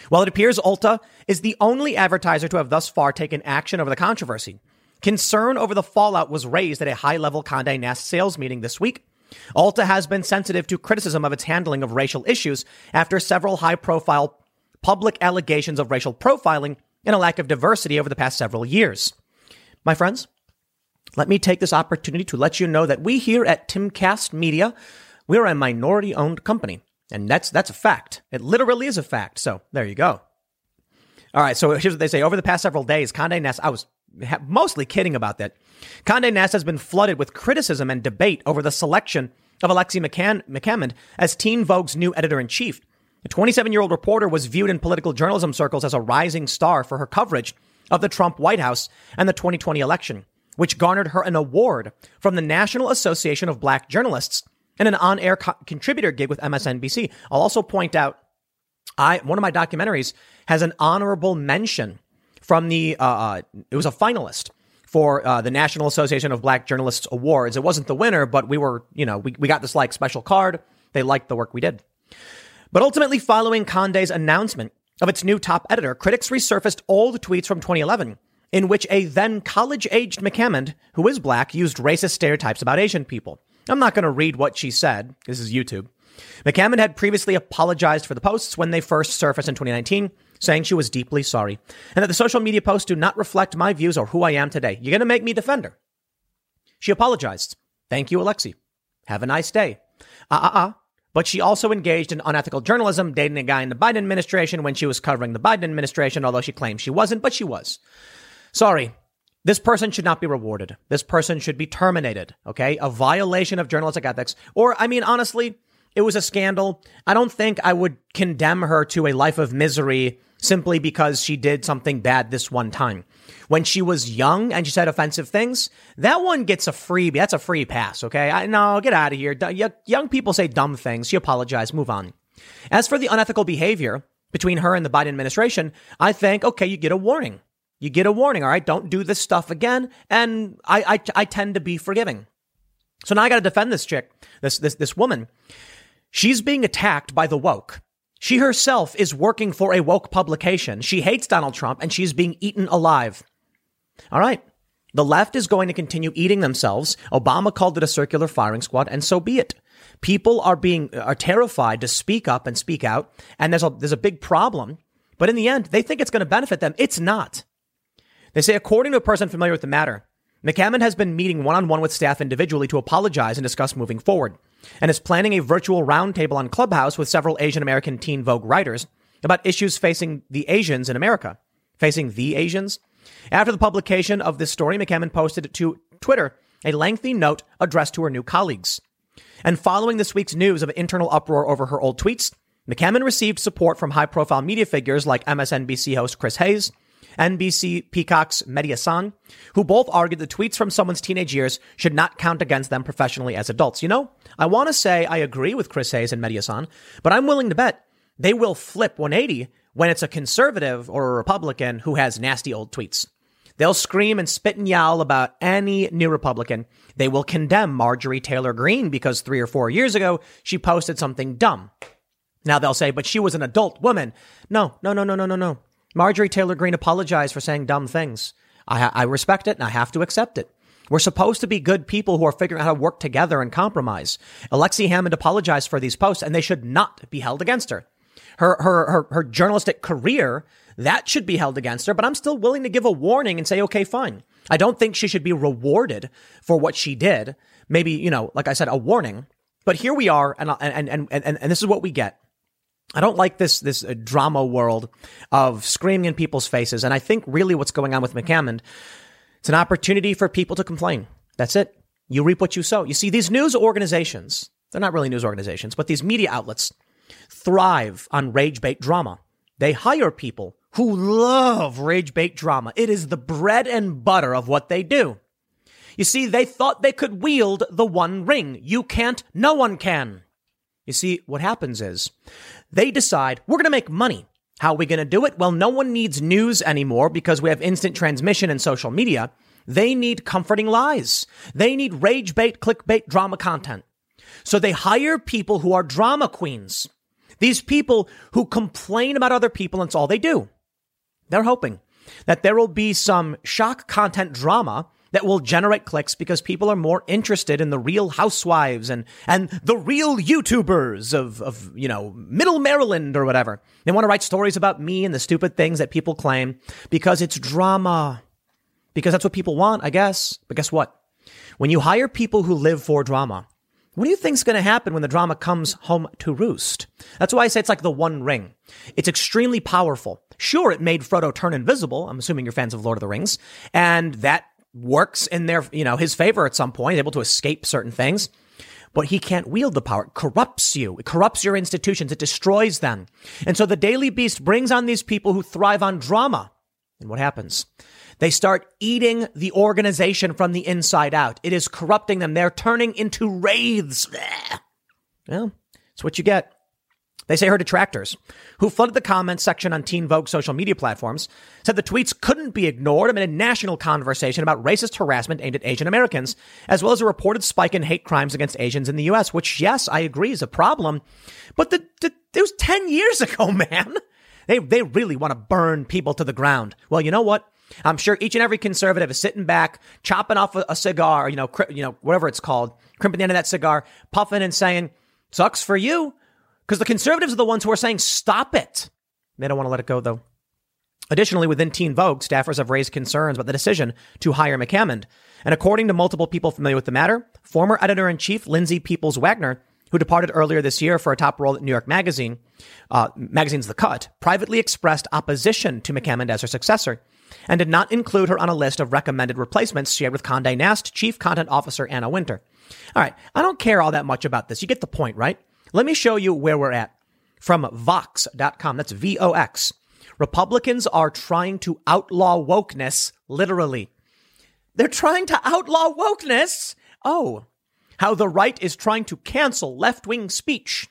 While it appears Ulta is the only advertiser to have thus far taken action over the controversy, concern over the fallout was raised at a high level Conde Nast sales meeting this week. Ulta has been sensitive to criticism of its handling of racial issues after several high profile public allegations of racial profiling and a lack of diversity over the past several years. My friends, let me take this opportunity to let you know that we here at Timcast Media, we're a minority owned company. And that's that's a fact. It literally is a fact. So there you go. All right. So here's what they say. Over the past several days, Condé Nast, I was mostly kidding about that. Condé Nast has been flooded with criticism and debate over the selection of Alexi McCann, McCammond as Teen Vogue's new editor in chief. The 27 year old reporter was viewed in political journalism circles as a rising star for her coverage of the Trump White House and the 2020 election, which garnered her an award from the National Association of Black Journalists and an on-air co- contributor gig with MSNBC. I'll also point out, I one of my documentaries has an honorable mention from the. Uh, uh, it was a finalist for uh, the National Association of Black Journalists Awards. It wasn't the winner, but we were, you know, we, we got this like special card. They liked the work we did. But ultimately, following Conde's announcement of its new top editor, critics resurfaced old tweets from 2011 in which a then college aged McCammond, who is black, used racist stereotypes about Asian people. I'm not going to read what she said. This is YouTube. McCammond had previously apologized for the posts when they first surfaced in 2019, saying she was deeply sorry, and that the social media posts do not reflect my views or who I am today. You're going to make me defend her. She apologized. Thank you, Alexi. Have a nice day. Uh uh uh. But she also engaged in unethical journalism, dating a guy in the Biden administration when she was covering the Biden administration, although she claims she wasn't, but she was. Sorry, this person should not be rewarded. This person should be terminated. Okay. A violation of journalistic ethics. Or, I mean, honestly, it was a scandal. I don't think I would condemn her to a life of misery simply because she did something bad this one time. When she was young and she said offensive things, that one gets a freebie. That's a free pass. Okay. I, no, get out of here. Young people say dumb things. She apologized. Move on. As for the unethical behavior between her and the Biden administration, I think, okay, you get a warning. You get a warning, all right? Don't do this stuff again. And I, I, I tend to be forgiving. So now I got to defend this chick, this, this, this woman. She's being attacked by the woke. She herself is working for a woke publication. She hates Donald Trump and she's being eaten alive. All right. The left is going to continue eating themselves. Obama called it a circular firing squad, and so be it. People are being are terrified to speak up and speak out, and there's a there's a big problem. But in the end, they think it's going to benefit them. It's not. They say, according to a person familiar with the matter, McCammond has been meeting one on one with staff individually to apologize and discuss moving forward, and is planning a virtual roundtable on Clubhouse with several Asian American teen Vogue writers about issues facing the Asians in America. Facing the Asians? After the publication of this story, McCammond posted to Twitter a lengthy note addressed to her new colleagues. And following this week's news of internal uproar over her old tweets, McCammond received support from high profile media figures like MSNBC host Chris Hayes, NBC Peacock's Mehdi Hasan, who both argued the tweets from someone's teenage years should not count against them professionally as adults. You know, I want to say I agree with Chris Hayes and Mehdi Hasan, but I'm willing to bet they will flip 180 when it's a conservative or a Republican who has nasty old tweets. They'll scream and spit and yell about any new Republican. They will condemn Marjorie Taylor Greene because three or four years ago she posted something dumb. Now they'll say, but she was an adult woman. No, no, no, no, no, no, no. Marjorie Taylor Greene apologized for saying dumb things. I, I respect it and I have to accept it. We're supposed to be good people who are figuring out how to work together and compromise. Alexi Hammond apologized for these posts and they should not be held against her. Her, her, her, her journalistic career, that should be held against her, but I'm still willing to give a warning and say, okay, fine. I don't think she should be rewarded for what she did. Maybe, you know, like I said, a warning. But here we are, and, and, and, and, and this is what we get. I don't like this this uh, drama world of screaming in people's faces, and I think really what's going on with McCammond, it's an opportunity for people to complain. That's it. You reap what you sow. You see, these news organizations, they're not really news organizations, but these media outlets thrive on rage bait drama. They hire people who love rage bait drama. It is the bread and butter of what they do. You see, they thought they could wield the one ring. You can't, no one can. You see, what happens is they decide we're going to make money. How are we going to do it? Well, no one needs news anymore because we have instant transmission and social media. They need comforting lies. They need rage bait, clickbait, drama content. So they hire people who are drama queens. These people who complain about other people and it's all they do. They're hoping that there will be some shock content drama that will generate clicks because people are more interested in the real housewives and, and the real YouTubers of, of, you know, middle Maryland or whatever. They want to write stories about me and the stupid things that people claim because it's drama. Because that's what people want, I guess. But guess what? When you hire people who live for drama, what do you think's going to happen when the drama comes home to roost? That's why I say it's like the one ring. It's extremely powerful. Sure, it made Frodo turn invisible. I'm assuming you're fans of Lord of the Rings. And that works in their, you know, his favor at some point, able to escape certain things. But he can't wield the power. It corrupts you. It corrupts your institutions. It destroys them. And so the Daily Beast brings on these people who thrive on drama. And what happens? They start eating the organization from the inside out. It is corrupting them. They're turning into wraiths. Well, it's what you get. They say her detractors, who flooded the comments section on Teen Vogue social media platforms, said the tweets couldn't be ignored amid a national conversation about racist harassment aimed at Asian Americans, as well as a reported spike in hate crimes against Asians in the U.S., which, yes, I agree is a problem. But the, the, it was 10 years ago, man. They, they really want to burn people to the ground. Well, you know what? I'm sure each and every conservative is sitting back, chopping off a, a cigar, you know, cri- you know, whatever it's called, crimping the end of that cigar, puffing and saying, sucks for you. Because the conservatives are the ones who are saying, stop it. They don't want to let it go, though. Additionally, within Teen Vogue, staffers have raised concerns about the decision to hire McCammond. And according to multiple people familiar with the matter, former editor in chief Lindsay Peoples Wagner, who departed earlier this year for a top role at New York Magazine, uh, magazine's The Cut, privately expressed opposition to McCammond as her successor and did not include her on a list of recommended replacements shared with Condé Nast Chief Content Officer Anna Wintour. All right, I don't care all that much about this. You get the point, right? Let me show you where we're at from Vox.com. That's V O X. Republicans are trying to outlaw wokeness, literally. They're trying to outlaw wokeness. Oh, how the right is trying to cancel left wing speech.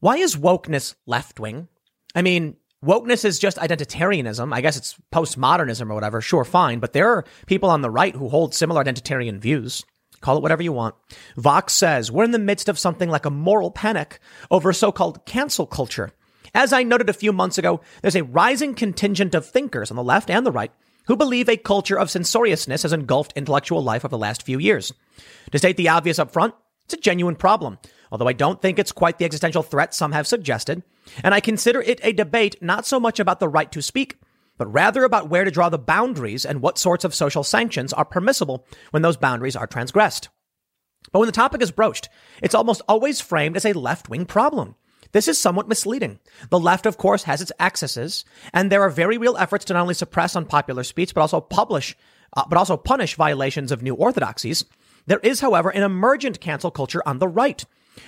Why is wokeness left wing? I mean, wokeness is just identitarianism. I guess it's postmodernism or whatever. Sure, fine. But there are people on the right who hold similar identitarian views. Call it whatever you want. Vox says we're in the midst of something like a moral panic over so called cancel culture. As I noted a few months ago, there's a rising contingent of thinkers on the left and the right who believe a culture of censoriousness has engulfed intellectual life over the last few years. To state the obvious up front, it's a genuine problem, although I don't think it's quite the existential threat some have suggested, and I consider it a debate not so much about the right to speak, but rather about where to draw the boundaries and what sorts of social sanctions are permissible when those boundaries are transgressed. But when the topic is broached, it's almost always framed as a left wing problem. This is somewhat misleading. The left, of course, has its excesses, and there are very real efforts to not only suppress unpopular speech, but also publish, uh, but also punish violations of new orthodoxies. There is, however, an emergent cancel culture on the right,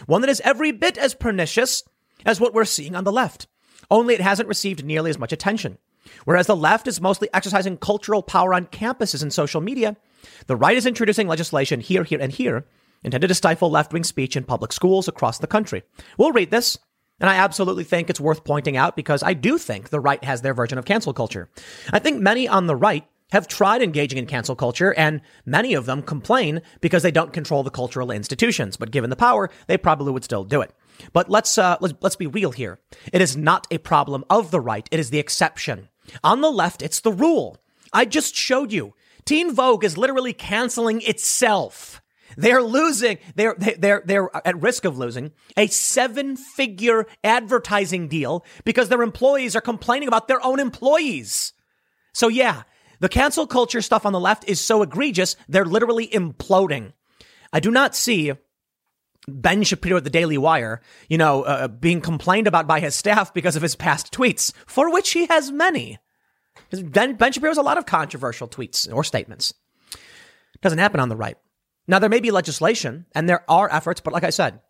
one that is every bit as pernicious as what we're seeing on the left. Only it hasn't received nearly as much attention. Whereas the left is mostly exercising cultural power on campuses and social media, the right is introducing legislation here, here, and here intended to stifle left wing speech in public schools across the country. We'll read this. And I absolutely think it's worth pointing out because I do think the right has their version of cancel culture. I think many on the right have tried engaging in cancel culture, and many of them complain because they don't control the cultural institutions. But given the power, they probably would still do it. But let's uh, let's let's be real here. It is not a problem of the right. It is the exception. On the left, it's the rule. I just showed you. Teen Vogue is literally canceling itself. They're losing. They're they're they're at risk of losing a seven-figure advertising deal because their employees are complaining about their own employees. So yeah, the cancel culture stuff on the left is so egregious, they're literally imploding. I do not see Ben Shapiro at the Daily Wire, you know, uh, being complained about by his staff because of his past tweets, for which he has many. Ben, ben Shapiro has a lot of controversial tweets or statements. Doesn't happen on the right. Now, there may be legislation and there are efforts, but like I said,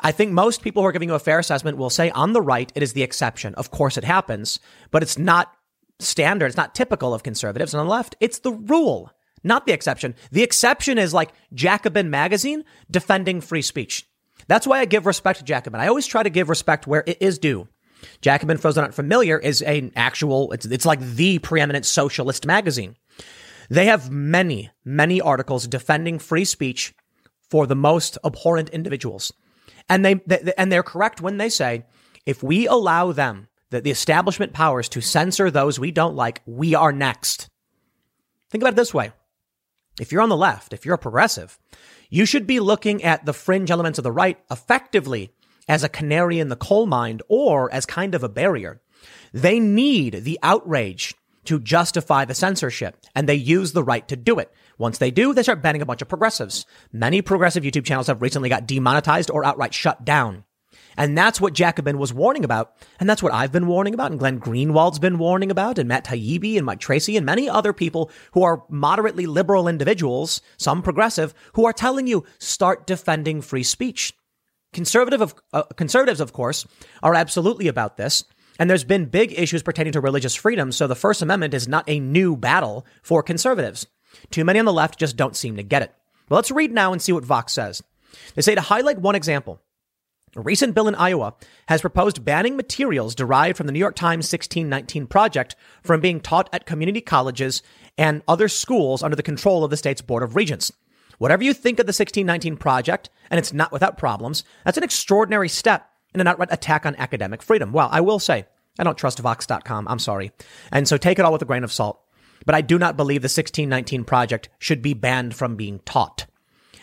I think most people who are giving you a fair assessment will say on the right, it is the exception. Of course it happens, but it's not standard. It's not typical of conservatives. And on the left, it's the rule, not the exception. The exception is like Jacobin magazine defending free speech. That's why I give respect to Jacobin. I always try to give respect where it is due. Jacobin, for those not familiar, is an actual, it's, it's like the preeminent socialist magazine. They have many, many articles defending free speech for the most abhorrent individuals. And they, they and they're correct when they say if we allow them the, the establishment powers to censor those we don't like, we are next. Think about it this way. If you're on the left, if you're a progressive, you should be looking at the fringe elements of the right effectively as a canary in the coal mine or as kind of a barrier. They need the outrage to justify the censorship, and they use the right to do it. Once they do, they start banning a bunch of progressives. Many progressive YouTube channels have recently got demonetized or outright shut down. And that's what Jacobin was warning about. And that's what I've been warning about. And Glenn Greenwald's been warning about. And Matt Taibbi and Mike Tracey and many other people who are moderately liberal individuals, some progressive, who are telling you start defending free speech. Conservative of, uh, conservatives, of course, are absolutely about this. And there's been big issues pertaining to religious freedom, so the First Amendment is not a new battle for conservatives. Too many on the left just don't seem to get it. Well, let's read now and see what Vox says. They say to highlight one example. A recent bill in Iowa has proposed banning materials derived from the New York Times 1619 project from being taught at community colleges and other schools under the control of the state's Board of Regents. Whatever you think of the 1619 project, and it's not without problems, that's an extraordinary step in an outright attack on academic freedom. Well, I will say, I don't trust Vox.com. I'm sorry. And so take it all with a grain of salt. But I do not believe the 1619 project should be banned from being taught.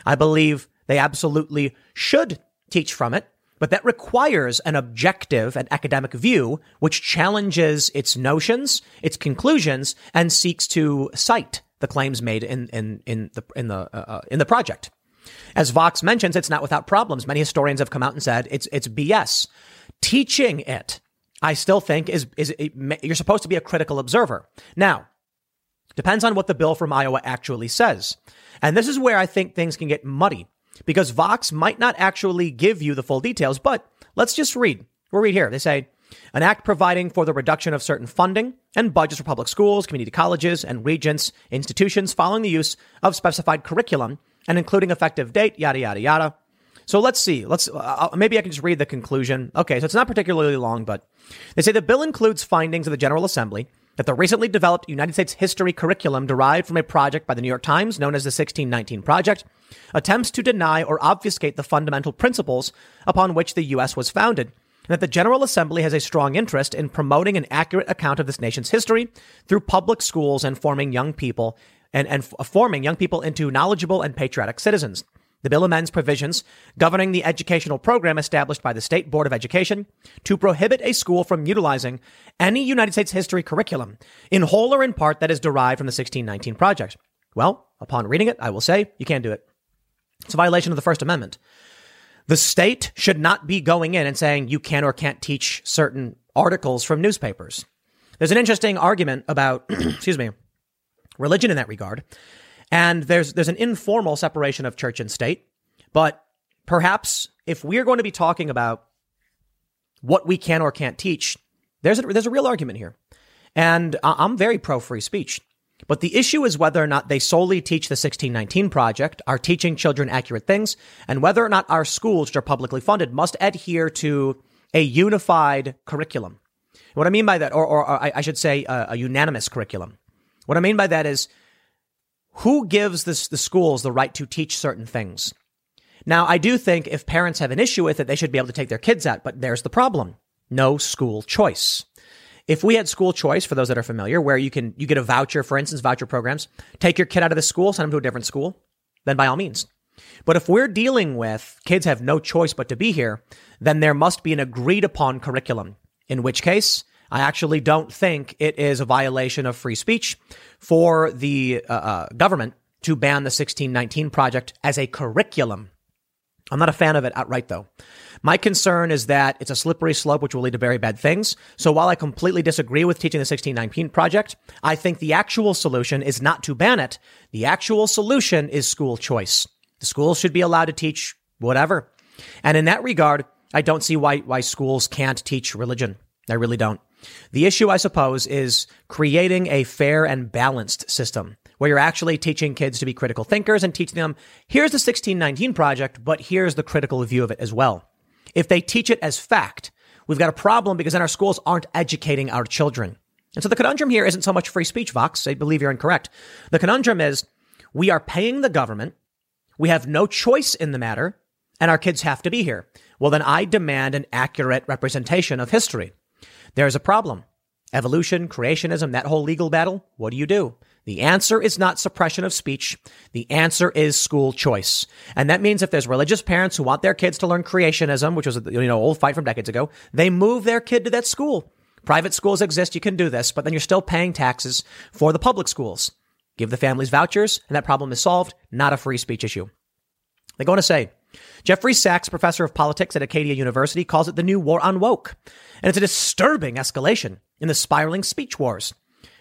I believe they absolutely should teach from it, but that requires an objective and academic view which challenges its notions, its conclusions, and seeks to cite the claims made in, in, in the, in the, uh, uh in the project. As Vox mentions, it's not without problems. Many historians have come out and said it's, it's BS. Teaching it, I still think is, is, you're supposed to be a critical observer. Now, depends on what the bill from Iowa actually says. And this is where I think things can get muddy because Vox might not actually give you the full details, but let's just read. We'll read here. They say, an act providing for the reduction of certain funding and budgets for public schools, community colleges, and regents institutions following the use of specified curriculum and including effective date, yada, yada, yada. So let's see. Let's uh, uh, maybe I can just read the conclusion. Okay, so it's not particularly long, but they say the bill includes findings of the General Assembly that the recently developed United States history curriculum derived from a project by the New York Times known as the 1619 Project attempts to deny or obfuscate the fundamental principles upon which the U.S. was founded, and that the General Assembly has a strong interest in promoting an accurate account of this nation's history through public schools and forming young people and, and forming young people into knowledgeable and patriotic citizens. The bill amends provisions governing the educational program established by the State Board of Education to prohibit a school from utilizing any United States history curriculum in whole or in part that is derived from the 1619 project. Well, upon reading it, I will say you can't do it. It's a violation of the First Amendment. The state should not be going in and saying you can or can't teach certain articles from newspapers. There's an interesting argument about, excuse me, religion in that regard. And there's, there's an informal separation of church and state. But perhaps if we're going to be talking about what we can or can't teach, there's a, there's a real argument here. And I'm very pro free speech. But the issue is whether or not they solely teach the 1619 project, are teaching children accurate things, and whether or not our schools, which are publicly funded, must adhere to a unified curriculum. What I mean by that, or, or, or I should say a, a unanimous curriculum. What I mean by that is who gives this, the schools the right to teach certain things? Now, I do think if parents have an issue with it, they should be able to take their kids out, but there's the problem. No school choice. If we had school choice, for those that are familiar, where you can, you get a voucher, for instance, voucher programs, take your kid out of the school, send them to a different school, then by all means. But if we're dealing with kids have no choice but to be here, then there must be an agreed upon curriculum, in which case I actually don't think it is a violation of free speech for the uh, uh, government to ban the 1619 project as a curriculum. I'm not a fan of it outright, though. My concern is that it's a slippery slope, which will lead to very bad things. So while I completely disagree with teaching the 1619 project, I think the actual solution is not to ban it. The actual solution is school choice. The schools should be allowed to teach whatever. And in that regard, I don't see why, why schools can't teach religion. I really don't. The issue, I suppose, is creating a fair and balanced system where you're actually teaching kids to be critical thinkers and teaching them, here's the 1619 project, but here's the critical view of it as well. If they teach it as fact, we've got a problem because then our schools aren't educating our children. And so the conundrum here isn't so much free speech, Vox. I believe you're incorrect. The conundrum is we are paying the government. We have no choice in the matter and our kids have to be here. Well, then I demand an accurate representation of history. There's a problem. Evolution, creationism, that whole legal battle. What do you do? The answer is not suppression of speech. The answer is school choice. And that means if there's religious parents who want their kids to learn creationism, which was you know, old fight from decades ago, they move their kid to that school. Private schools exist. You can do this, but then you're still paying taxes for the public schools. Give the families vouchers and that problem is solved. Not a free speech issue. They go on to say, Jeffrey Sachs, professor of politics at Acadia University, calls it the new war on woke. And it's a disturbing escalation in the spiraling speech wars.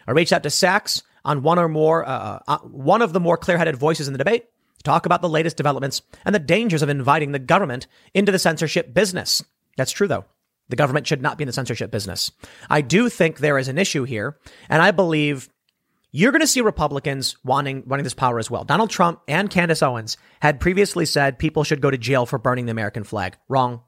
I reached out to Sachs on one or more, uh, uh, uh one of the more clear-headed voices in the debate to talk about the latest developments and the dangers of inviting the government into the censorship business. That's true though. The government should not be in the censorship business. I do think there is an issue here, and I believe you're going to see Republicans wanting wanting this power as well. Donald Trump and Candace Owens had previously said people should go to jail for burning the American flag. Wrong.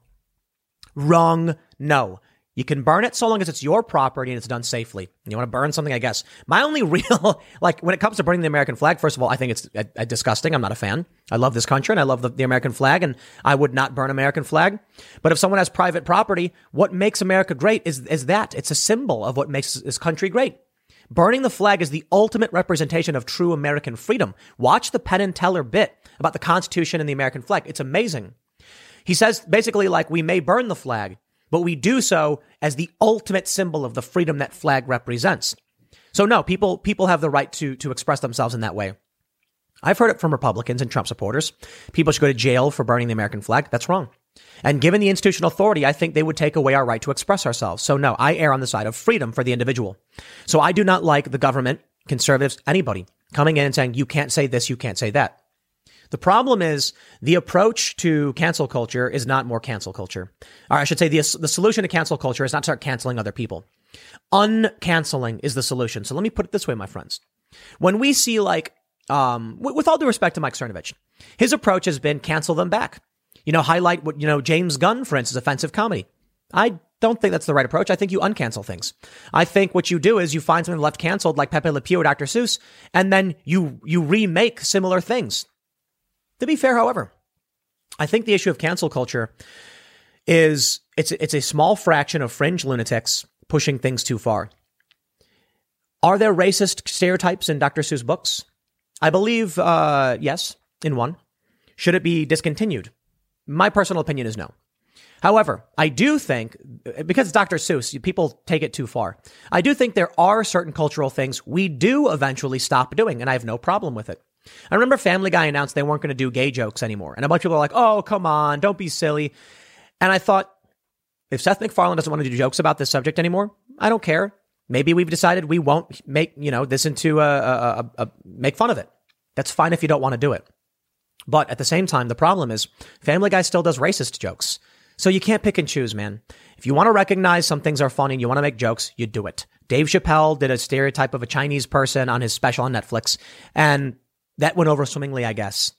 Wrong. No. You can burn it so long as it's your property and it's done safely. You want to burn something, I guess. My only real, like, when it comes to burning the American flag, first of all, I think it's uh, uh, disgusting. I'm not a fan. I love this country and I love the, the American flag and I would not burn American flag. But if someone has private property, what makes America great is, is that. It's a symbol of what makes this country great. Burning the flag is the ultimate representation of true American freedom. Watch the Penn and Teller bit about the Constitution and the American flag. It's amazing. He says basically like we may burn the flag, but we do so as the ultimate symbol of the freedom that flag represents. So no, people people have the right to to express themselves in that way. I've heard it from Republicans and Trump supporters. People should go to jail for burning the American flag. That's wrong. And given the institutional authority, I think they would take away our right to express ourselves. So no, I err on the side of freedom for the individual. So I do not like the government, conservatives, anybody coming in and saying, you can't say this, you can't say that. The problem is the approach to cancel culture is not more cancel culture. Or I should say the, the solution to cancel culture is not to start canceling other people. Uncanceling is the solution. So let me put it this way, my friends. When we see like, um, with all due respect to Mike Cernovich, his approach has been cancel them back you know, highlight what, you know, James Gunn, for instance, offensive comedy. I don't think that's the right approach. I think you uncancel things. I think what you do is you find something left canceled like Pepe Le Pew or Dr. Seuss, and then you, you remake similar things. To be fair, however, I think the issue of cancel culture is it's, it's a small fraction of fringe lunatics pushing things too far. Are there racist stereotypes in Dr. Seuss books? I believe, uh, yes, in one. Should it be discontinued? My personal opinion is no. However, I do think, because it's Dr. Seuss, people take it too far. I do think there are certain cultural things we do eventually stop doing, and I have no problem with it. I remember Family Guy announced they weren't going to do gay jokes anymore. And a bunch of people are like, oh, come on, don't be silly. And I thought, if Seth MacFarlane doesn't want to do jokes about this subject anymore, I don't care. Maybe we've decided we won't make, you know, this into a, a, a, a make fun of it. That's fine if you don't want to do it. But at the same time, the problem is Family Guy still does racist jokes. So you can't pick and choose, man. If you want to recognize some things are funny and you want to make jokes, you do it. Dave Chappelle did a stereotype of a Chinese person on his special on Netflix, and that went over swimmingly, I guess.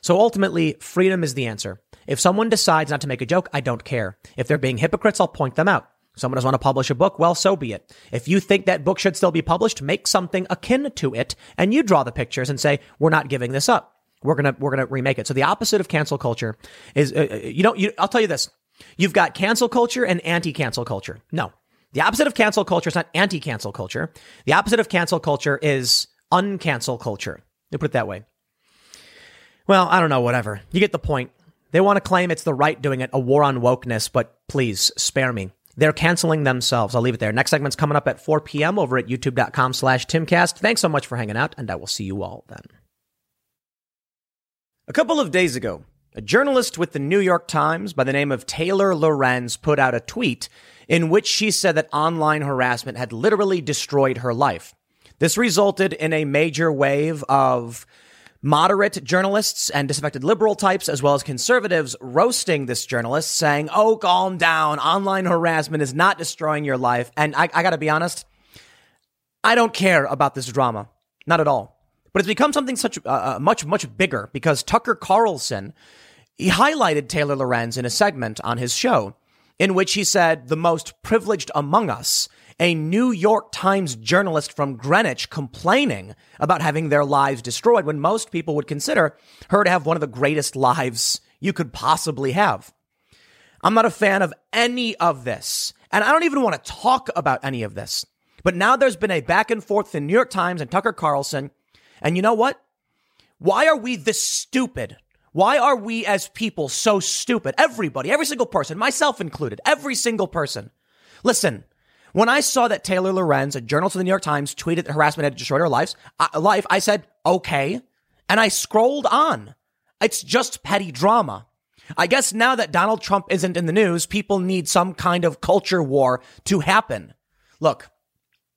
So ultimately, freedom is the answer. If someone decides not to make a joke, I don't care. If they're being hypocrites, I'll point them out. Someone doesn't want to publish a book, well, so be it. If you think that book should still be published, make something akin to it, and you draw the pictures and say, "We're not giving this up. We're gonna we're gonna remake it." So the opposite of cancel culture is, uh, uh you know, you, I'll tell you this: you've got cancel culture and anti-cancel culture. No, the opposite of cancel culture is not anti-cancel culture. The opposite of cancel culture is uncancel culture. They put it that way. Well, I don't know. Whatever. You get the point. They want to claim it's the right doing it, a war on wokeness, but please spare me. They're canceling themselves. I'll leave it there. Next segment's coming up at 4 p.m. over at youtube.com slash timcast. Thanks so much for hanging out, and I will see you all then. A couple of days ago, a journalist with the New York Times by the name of Taylor Lorenz put out a tweet in which she said that online harassment had literally destroyed her life. This resulted in a major wave of moderate journalists and disaffected liberal types, as well as conservatives, roasting this journalist, saying, Oh, calm down. Online harassment is not destroying your life. And I, I got to be honest, I don't care about this drama. Not at all. But it's become something such uh, uh much, much bigger because Tucker Carlson, he highlighted Taylor Lorenz in a segment on his show in which he said, the most privileged among us a New York Times journalist from Greenwich complaining about having their lives destroyed when most people would consider her to have one of the greatest lives you could possibly have. I'm not a fan of any of this, and I don't even want to talk about any of this. But now there's been a back and forth in New York Times and Tucker Carlson. And you know what? Why are we this stupid? Why are we as people so stupid? Everybody, every single person, myself included, every single person. Listen, when I saw that Taylor Lorenz, a journalist of the New York Times, tweeted that harassment had destroyed her lives, uh, life, I said, okay. And I scrolled on. It's just petty drama. I guess now that Donald Trump isn't in the news, people need some kind of culture war to happen. Look,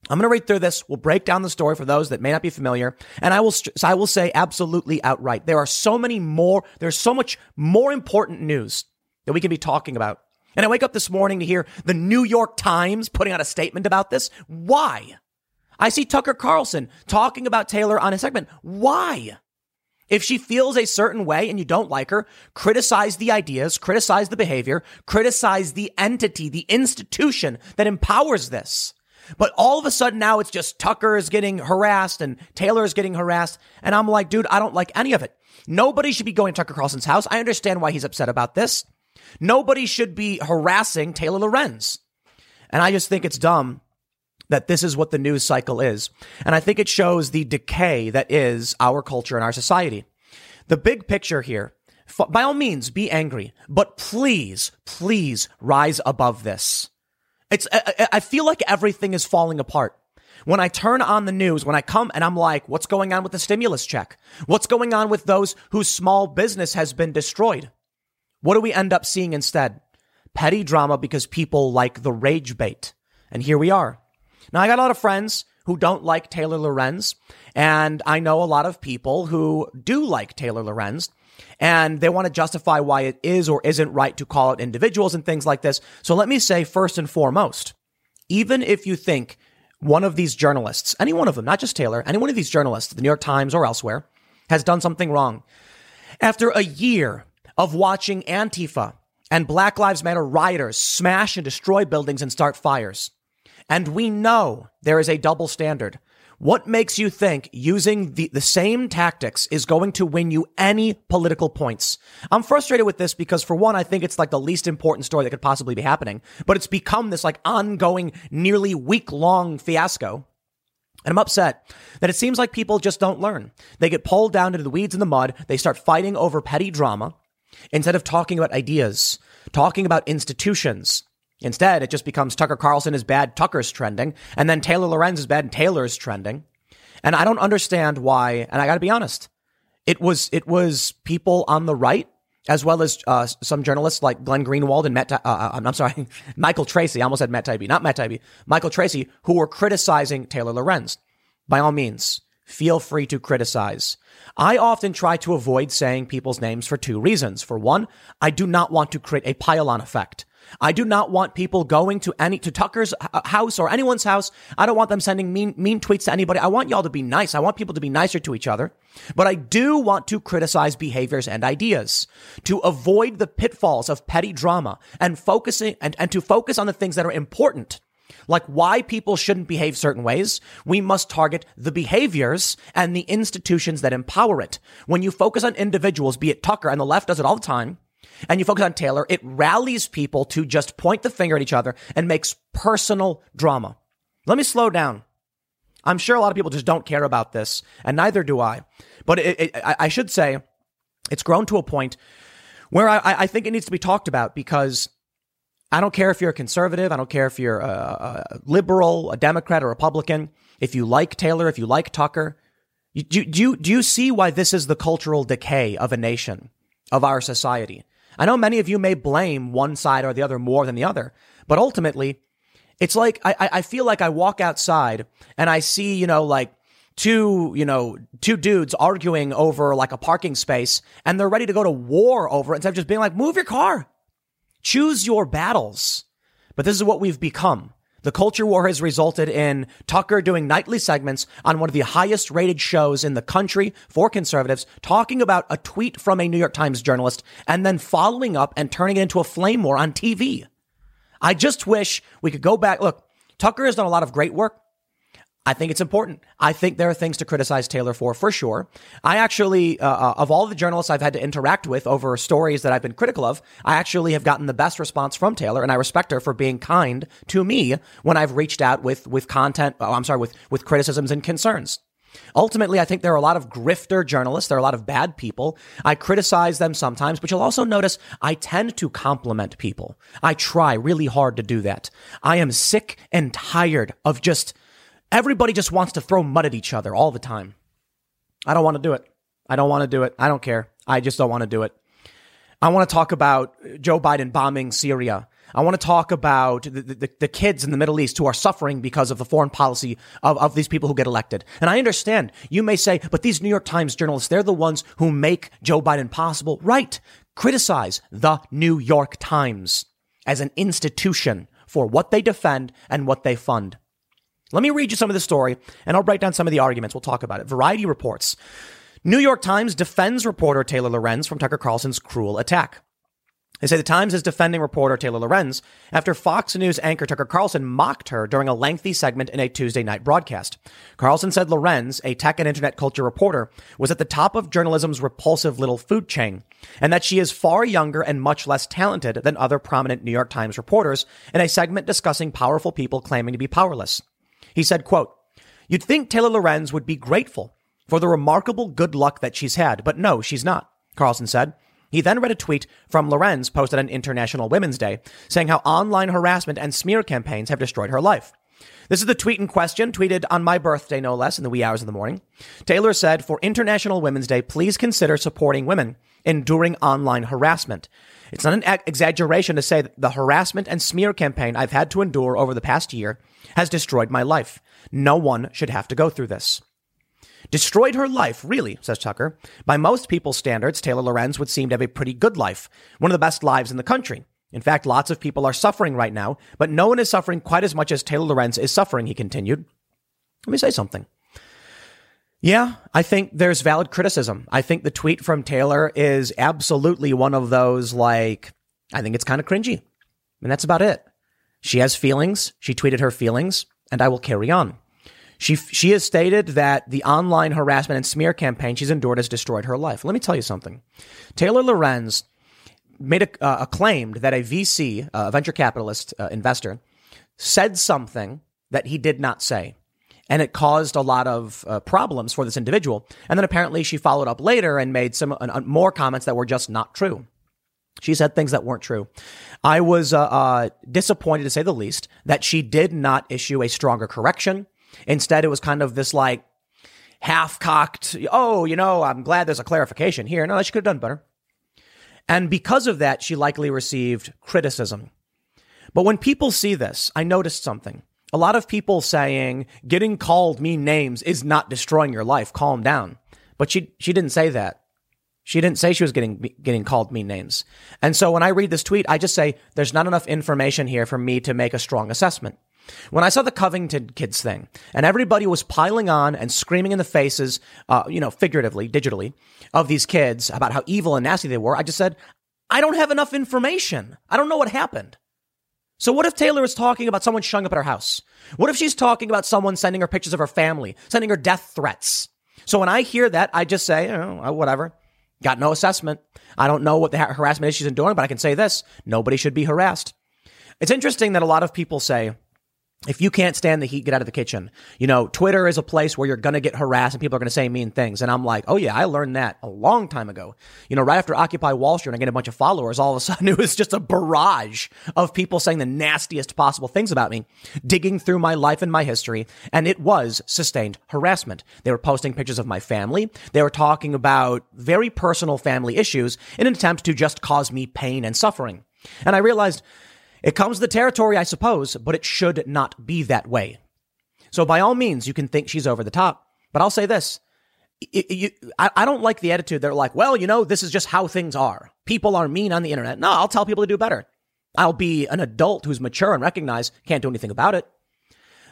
I'm going to read through this. We'll break down the story for those that may not be familiar. And I will, I will say absolutely outright. There are so many more, there's so much more important news that we can be talking about and I wake up this morning to hear the New York Times putting out a statement about this. Why? I see Tucker Carlson talking about Taylor on a segment. Why? If she feels a certain way and you don't like her, criticize the ideas, criticize the behavior, criticize the entity, the institution that empowers this. But all of a sudden now it's just Tucker is getting harassed and Taylor is getting harassed. And I'm like, dude, I don't like any of it. Nobody should be going to Tucker Carlson's house. I understand why he's upset about this. Nobody should be harassing Taylor Lorenz. And I just think it's dumb that this is what the news cycle is. And I think it shows the decay that is our culture and our society. The big picture here, by all means, be angry, but please, please rise above this. It's, I feel like everything is falling apart. When I turn on the news, when I come and I'm like, what's going on with the stimulus check? What's going on with those whose small business has been destroyed? What do we end up seeing instead? Petty drama because people like the rage bait. And here we are. Now, I got a lot of friends who don't like Taylor Lorenz, and I know a lot of people who do like Taylor Lorenz, and they want to justify why it is or isn't right to call it individuals and things like this. So let me say first and foremost, even if you think one of these journalists, any one of them, not just Taylor, any one of these journalists, the New York Times or elsewhere, has done something wrong. After a year of watching Antifa and Black Lives Matter rioters smash and destroy buildings and start fires. And we know there is a double standard. What makes you think using the, the same tactics is going to win you any political points? I'm frustrated with this because for one, I think it's like the least important story that could possibly be happening, but it's become this like ongoing, nearly week long fiasco. And I'm upset that it seems like people just don't learn. They get pulled down into the weeds in the mud. They start fighting over petty drama. Instead of talking about ideas, talking about institutions, instead it just becomes Tucker Carlson is bad, Tucker's trending, and then Taylor Lorenz is bad, and Taylor's trending. And I don't understand why. And I got to be honest, it was it was people on the right as well as uh, some journalists like Glenn Greenwald and Matt. Uh, uh, I'm sorry, Michael Tracey, I almost said Matt Taibbi, not Matt Taibbi. Michael Tracey, who were criticizing Taylor Lorenz. By all means, feel free to criticize. I often try to avoid saying people's names for two reasons. For one, I do not want to create a pile-on effect. I do not want people going to any to Tucker's house or anyone's house. I don't want them sending mean mean tweets to anybody. I want y'all to be nice. I want people to be nicer to each other. But I do want to criticize behaviors and ideas to avoid the pitfalls of petty drama and focusing and, and to focus on the things that are important like why people shouldn't behave certain ways, we must target the behaviors and the institutions that empower it. When you focus on individuals, be it Tucker and the left does it all the time, and you focus on Taylor, it rallies people to just point the finger at each other and makes personal drama. Let me slow down. I'm sure a lot of people just don't care about this, and neither do I. But it, it, I should say, it's grown to a point where I, I think it needs to be talked about because I don't care if you're a conservative. I don't care if you're a, a liberal, a Democrat, a Republican. If you like Taylor, if you like Tucker, do, do, do you see why this is the cultural decay of a nation, of our society? I know many of you may blame one side or the other more than the other, but ultimately, it's like I, I feel like I walk outside and I see, you know, like two, you know, two dudes arguing over like a parking space and they're ready to go to war over it instead of just being like, move your car. Choose your battles. But this is what we've become. The culture war has resulted in Tucker doing nightly segments on one of the highest rated shows in the country for conservatives, talking about a tweet from a New York Times journalist and then following up and turning it into a flame war on TV. I just wish we could go back. Look, Tucker has done a lot of great work. I think it's important. I think there are things to criticize Taylor for, for sure. I actually, uh, uh, of all the journalists I've had to interact with over stories that I've been critical of, I actually have gotten the best response from Taylor, and I respect her for being kind to me when I've reached out with with content. Oh, I'm sorry, with with criticisms and concerns. Ultimately, I think there are a lot of grifter journalists. There are a lot of bad people. I criticize them sometimes, but you'll also notice I tend to compliment people. I try really hard to do that. I am sick and tired of just Everybody just wants to throw mud at each other all the time. I don't want to do it. I don't want to do it. I don't care. I just don't want to do it. I want to talk about Joe Biden bombing Syria. I want to talk about the, the, the, kids in the Middle East who are suffering because of the foreign policy of, of these people who get elected. And I understand you may say, but these New York Times journalists, they're the ones who make Joe Biden possible. Right. Criticize the New York Times as an institution for what they defend and what they fund. Let me read you some of the story and I'll write down some of the arguments. We'll talk about it. Variety reports. New York Times defends reporter Taylor Lorenz from Tucker Carlson's cruel attack. They say the Times is defending reporter Taylor Lorenz after Fox News anchor Tucker Carlson mocked her during a lengthy segment in a Tuesday night broadcast. Carlson said Lorenz, a tech and internet culture reporter, was at the top of journalism's repulsive little food chain, and that she is far younger and much less talented than other prominent New York Times reporters in a segment discussing powerful people claiming to be powerless. He said, quote, You'd think Taylor Lorenz would be grateful for the remarkable good luck that she's had, but no, she's not, Carlson said. He then read a tweet from Lorenz posted on International Women's Day saying how online harassment and smear campaigns have destroyed her life. This is the tweet in question, tweeted on my birthday, no less, in the wee hours of the morning. Taylor said, For International Women's Day, please consider supporting women enduring online harassment. It's not an exaggeration to say that the harassment and smear campaign I've had to endure over the past year has destroyed my life. No one should have to go through this. Destroyed her life, really, says Tucker. By most people's standards, Taylor Lorenz would seem to have a pretty good life, one of the best lives in the country. In fact, lots of people are suffering right now, but no one is suffering quite as much as Taylor Lorenz is suffering, he continued. Let me say something. Yeah, I think there's valid criticism. I think the tweet from Taylor is absolutely one of those, like, I think it's kind of cringy. And that's about it. She has feelings. She tweeted her feelings, and I will carry on. She, she has stated that the online harassment and smear campaign she's endured has destroyed her life. Let me tell you something. Taylor Lorenz made a, uh, a claimed that a VC, a venture capitalist uh, investor, said something that he did not say. And it caused a lot of uh, problems for this individual. And then apparently she followed up later and made some uh, more comments that were just not true. She said things that weren't true. I was uh, uh, disappointed, to say the least, that she did not issue a stronger correction. Instead, it was kind of this like half cocked, oh, you know, I'm glad there's a clarification here. No, she could have done better. And because of that, she likely received criticism. But when people see this, I noticed something. A lot of people saying getting called mean names is not destroying your life. Calm down. But she, she didn't say that. She didn't say she was getting getting called mean names. And so when I read this tweet, I just say there's not enough information here for me to make a strong assessment. When I saw the Covington kids thing and everybody was piling on and screaming in the faces, uh, you know, figuratively, digitally, of these kids about how evil and nasty they were, I just said, I don't have enough information. I don't know what happened. So what if Taylor is talking about someone showing up at her house? What if she's talking about someone sending her pictures of her family, sending her death threats? So when I hear that, I just say, oh, whatever. Got no assessment. I don't know what the harassment is she's enduring, but I can say this. Nobody should be harassed. It's interesting that a lot of people say, if you can't stand the heat, get out of the kitchen. You know, Twitter is a place where you're going to get harassed and people are going to say mean things. And I'm like, oh yeah, I learned that a long time ago. You know, right after Occupy Wall Street and I get a bunch of followers, all of a sudden it was just a barrage of people saying the nastiest possible things about me, digging through my life and my history. And it was sustained harassment. They were posting pictures of my family. They were talking about very personal family issues in an attempt to just cause me pain and suffering. And I realized it comes with the territory, I suppose, but it should not be that way. So by all means, you can think she's over the top, but I'll say this. I, I don't like the attitude. They're like, well, you know, this is just how things are. People are mean on the internet. No, I'll tell people to do better. I'll be an adult who's mature and recognize can't do anything about it.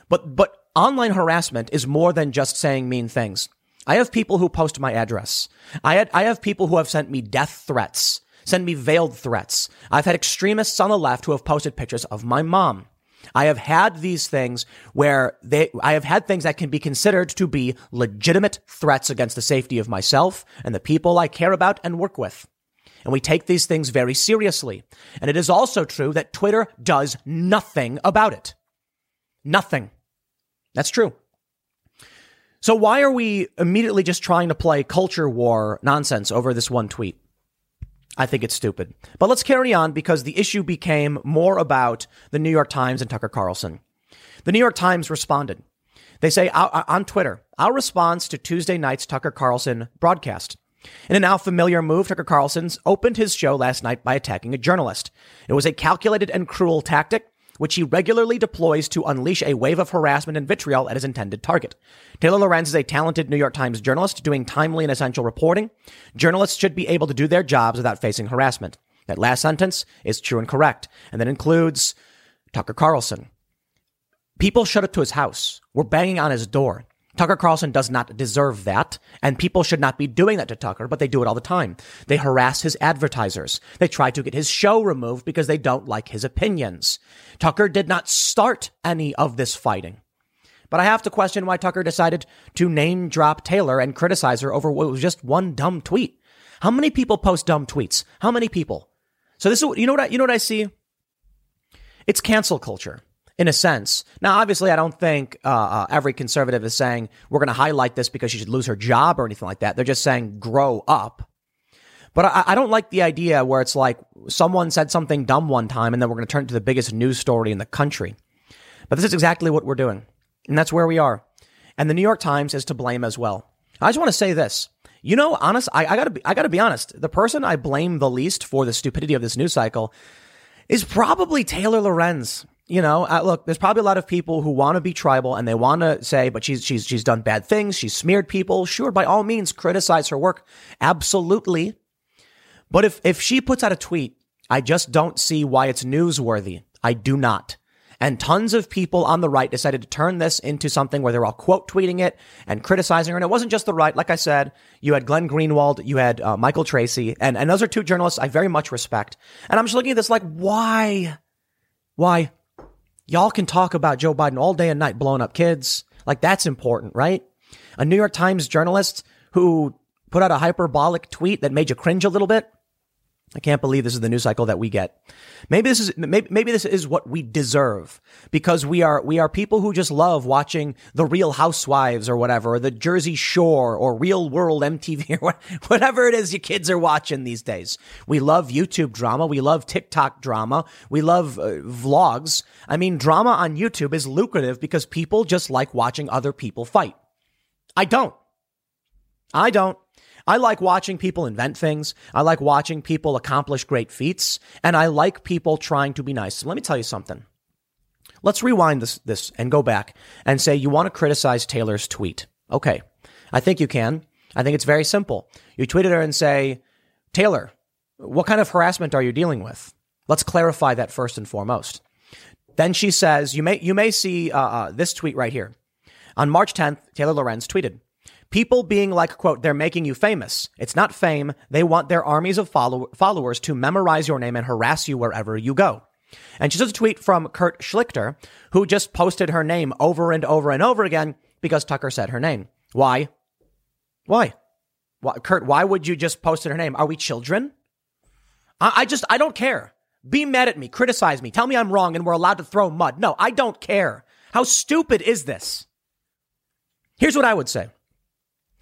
But, but online harassment is more than just saying mean things. I have people who post my address. I had, I have people who have sent me death threats send me veiled threats. I've had extremists on the left who have posted pictures of my mom. I have had these things where they, I have had things that can be considered to be legitimate threats against the safety of myself and the people I care about and work with. And we take these things very seriously. And it is also true that Twitter does nothing about it. Nothing. That's true. So why are we immediately just trying to play culture war nonsense over this one tweet? I think it's stupid. But let's carry on because the issue became more about the New York Times and Tucker Carlson. The New York Times responded. They say on Twitter, our response to Tuesday night's Tucker Carlson broadcast. In a now familiar move, Tucker Carlson's opened his show last night by attacking a journalist. It was a calculated and cruel tactic which he regularly deploys to unleash a wave of harassment and vitriol at his intended target. Taylor Lorenz is a talented New York Times journalist doing timely and essential reporting. Journalists should be able to do their jobs without facing harassment. That last sentence is true and correct, and that includes Tucker Carlson. People showed up to his house, were banging on his door. Tucker Carlson does not deserve that, and people should not be doing that to Tucker, but they do it all the time. They harass his advertisers. They try to get his show removed because they don't like his opinions. Tucker did not start any of this fighting. But I have to question why Tucker decided to name drop Taylor and criticize her over what was just one dumb tweet. How many people post dumb tweets? How many people? So this is you know what I, you know what I see? It's cancel culture in a sense. Now, obviously, I don't think uh, uh, every conservative is saying we're going to highlight this because she should lose her job or anything like that. They're just saying grow up. But I, I don't like the idea where it's like someone said something dumb one time and then we're going to turn it to the biggest news story in the country. But this is exactly what we're doing. And that's where we are. And the New York Times is to blame as well. I just want to say this. You know, honest, I, I gotta be, I gotta be honest. The person I blame the least for the stupidity of this news cycle is probably Taylor Lorenz you know, uh, look, there's probably a lot of people who want to be tribal and they want to say, but she's she's she's done bad things, she's smeared people. Sure, by all means, criticize her work, absolutely. But if if she puts out a tweet, I just don't see why it's newsworthy. I do not. And tons of people on the right decided to turn this into something where they're all quote tweeting it and criticizing her. And it wasn't just the right. Like I said, you had Glenn Greenwald, you had uh, Michael Tracey, and, and those are two journalists I very much respect. And I'm just looking at this like, why? Why? Y'all can talk about Joe Biden all day and night blowing up kids. Like that's important, right? A New York Times journalist who put out a hyperbolic tweet that made you cringe a little bit. I can't believe this is the news cycle that we get. Maybe this is maybe, maybe this is what we deserve because we are we are people who just love watching the Real Housewives or whatever, or the Jersey Shore or Real World MTV or whatever it is your kids are watching these days. We love YouTube drama, we love TikTok drama, we love uh, vlogs. I mean, drama on YouTube is lucrative because people just like watching other people fight. I don't. I don't. I like watching people invent things. I like watching people accomplish great feats. And I like people trying to be nice. Let me tell you something. Let's rewind this, this and go back and say you want to criticize Taylor's tweet. Okay. I think you can. I think it's very simple. You tweet at her and say, Taylor, what kind of harassment are you dealing with? Let's clarify that first and foremost. Then she says, you may, you may see uh, uh, this tweet right here. On March 10th, Taylor Lorenz tweeted, People being like, quote, they're making you famous. It's not fame. They want their armies of follow- followers to memorize your name and harass you wherever you go. And she says a tweet from Kurt Schlichter, who just posted her name over and over and over again because Tucker said her name. Why? Why? Why? Kurt, why would you just post her name? Are we children? I, I just, I don't care. Be mad at me, criticize me, tell me I'm wrong and we're allowed to throw mud. No, I don't care. How stupid is this? Here's what I would say.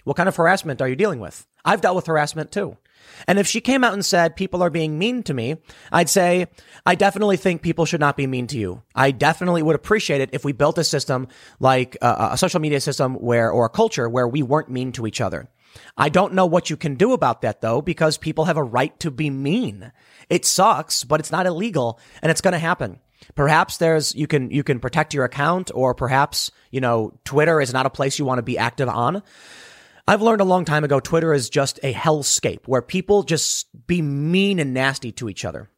What kind of harassment are you dealing with? I've dealt with harassment too. And if she came out and said people are being mean to me, I'd say, I definitely think people should not be mean to you. I definitely would appreciate it if we built a system like uh, a social media system where, or a culture where we weren't mean to each other. I don't know what you can do about that though, because people have a right to be mean. It sucks, but it's not illegal and it's going to happen. Perhaps there's, you can, you can protect your account or perhaps, you know, Twitter is not a place you want to be active on. I've learned a long time ago Twitter is just a hellscape where people just be mean and nasty to each other.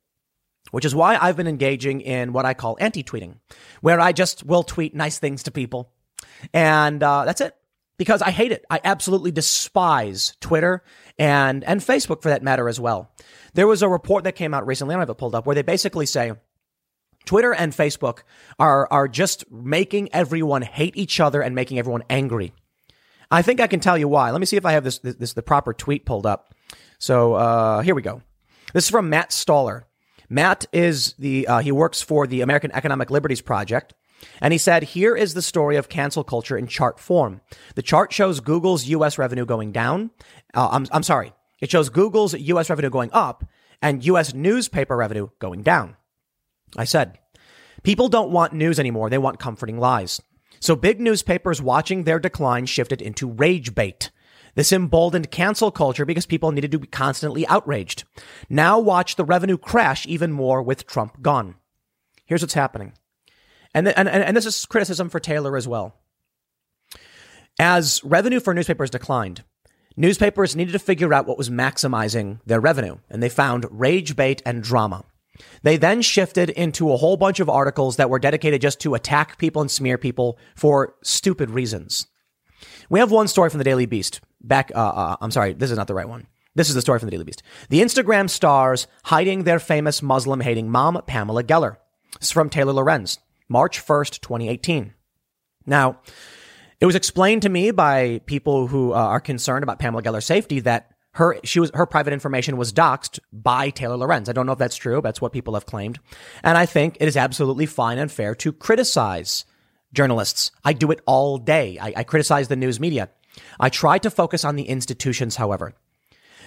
Which is why I've been engaging in what I call anti-tweeting, where I just will tweet nice things to people. And uh, that's it. Because I hate it. I absolutely despise Twitter and, and Facebook for that matter as well. There was a report that came out recently, I don't have it pulled up, where they basically say Twitter and Facebook are, are just making everyone hate each other and making everyone angry. I think I can tell you why. Let me see if I have this, this, this the proper tweet pulled up. So uh, here we go. This is from Matt Stoller. Matt is the uh, he works for the American Economic Liberties Project. And he said, here is the story of cancel culture in chart form. The chart shows Google's U.S. revenue going down. Uh, I'm, I'm sorry. It shows Google's U.S. revenue going up and U.S. newspaper revenue going down. I said, people don't want news anymore. They want comforting lies. So big newspapers watching their decline shifted into rage bait. This emboldened cancel culture because people needed to be constantly outraged. Now watch the revenue crash even more with Trump gone. Here's what's happening. And, and, and this is criticism for Taylor as well. As revenue for newspapers declined, newspapers needed to figure out what was maximizing their revenue, and they found rage bait and drama. They then shifted into a whole bunch of articles that were dedicated just to attack people and smear people for stupid reasons. We have one story from the Daily Beast. Back, uh, uh, I'm sorry, this is not the right one. This is the story from the Daily Beast. The Instagram stars hiding their famous Muslim hating mom, Pamela Geller. This is from Taylor Lorenz, March 1st, 2018. Now, it was explained to me by people who uh, are concerned about Pamela Geller's safety that her she was her private information was doxed by Taylor Lorenz. I don't know if that's true. That's what people have claimed, and I think it is absolutely fine and fair to criticize journalists. I do it all day. I, I criticize the news media. I try to focus on the institutions, however.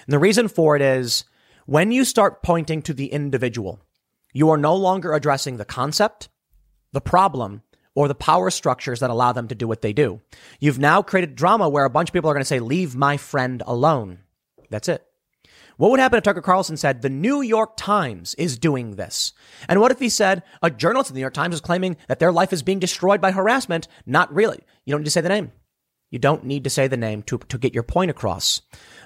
And the reason for it is when you start pointing to the individual, you are no longer addressing the concept, the problem, or the power structures that allow them to do what they do. You've now created drama where a bunch of people are going to say, leave my friend alone. That's it. What would happen if Tucker Carlson said the New York Times is doing this? And what if he said a journalist in the New York Times is claiming that their life is being destroyed by harassment? Not really. You don't need to say the name. You don't need to say the name to, to get your point across.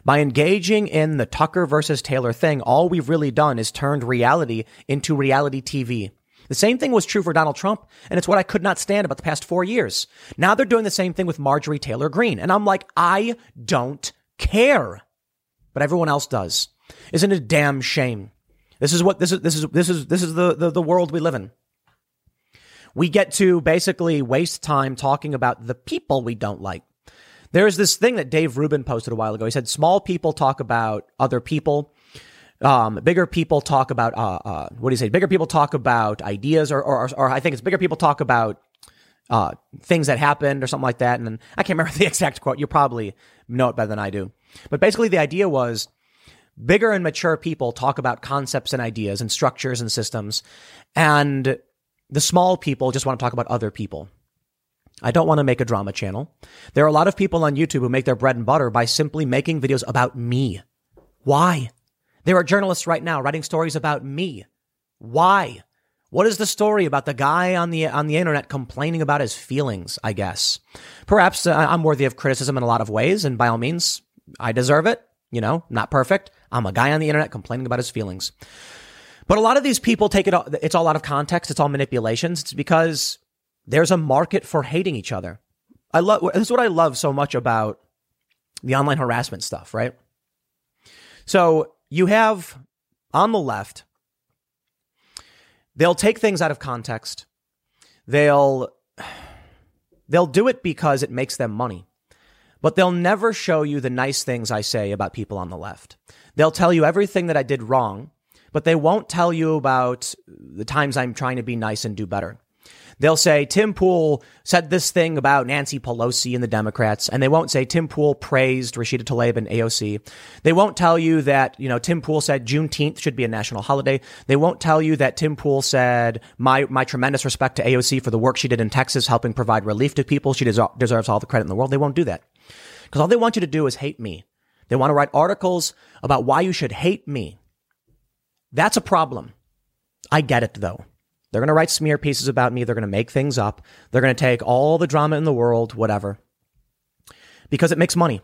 By engaging in the Tucker versus Taylor thing, all we've really done is turned reality into reality TV. The same thing was true for Donald Trump, and it's what I could not stand about the past four years. Now they're doing the same thing with Marjorie Taylor Greene, and I'm like, I don't care but everyone else does. Isn't it a damn shame? This is what this is this is this is this is the, the, the world we live in. We get to basically waste time talking about the people we don't like. There's this thing that Dave Rubin posted a while ago. He said small people talk about other people. Um, bigger people talk about uh, uh, what do you say? Bigger people talk about ideas, or, or, or I think it's bigger people talk about uh, things that happened or something like that. And then I can't remember the exact quote. You probably know it better than I do. But basically, the idea was bigger and mature people talk about concepts and ideas and structures and systems, and the small people just want to talk about other people. I don't want to make a drama channel. There are a lot of people on YouTube who make their bread and butter by simply making videos about me. Why? There are journalists right now writing stories about me. Why? What is the story about the guy on the on the internet complaining about his feelings? I guess perhaps uh, I'm worthy of criticism in a lot of ways, and by all means, I deserve it. You know, not perfect. I'm a guy on the internet complaining about his feelings. But a lot of these people take it, it's all out of context. It's all manipulations. It's because there's a market for hating each other. I love, this is what I love so much about the online harassment stuff, right? So you have on the left, they'll take things out of context. They'll, they'll do it because it makes them money. But they'll never show you the nice things I say about people on the left. They'll tell you everything that I did wrong, but they won't tell you about the times I'm trying to be nice and do better. They'll say Tim Pool said this thing about Nancy Pelosi and the Democrats, and they won't say Tim Pool praised Rashida Tlaib and AOC. They won't tell you that, you know, Tim Pool said Juneteenth should be a national holiday. They won't tell you that Tim Pool said my, my tremendous respect to AOC for the work she did in Texas, helping provide relief to people. She des- deserves all the credit in the world. They won't do that. Because all they want you to do is hate me. They want to write articles about why you should hate me. That's a problem. I get it though. They're going to write smear pieces about me. They're going to make things up. They're going to take all the drama in the world, whatever, because it makes money.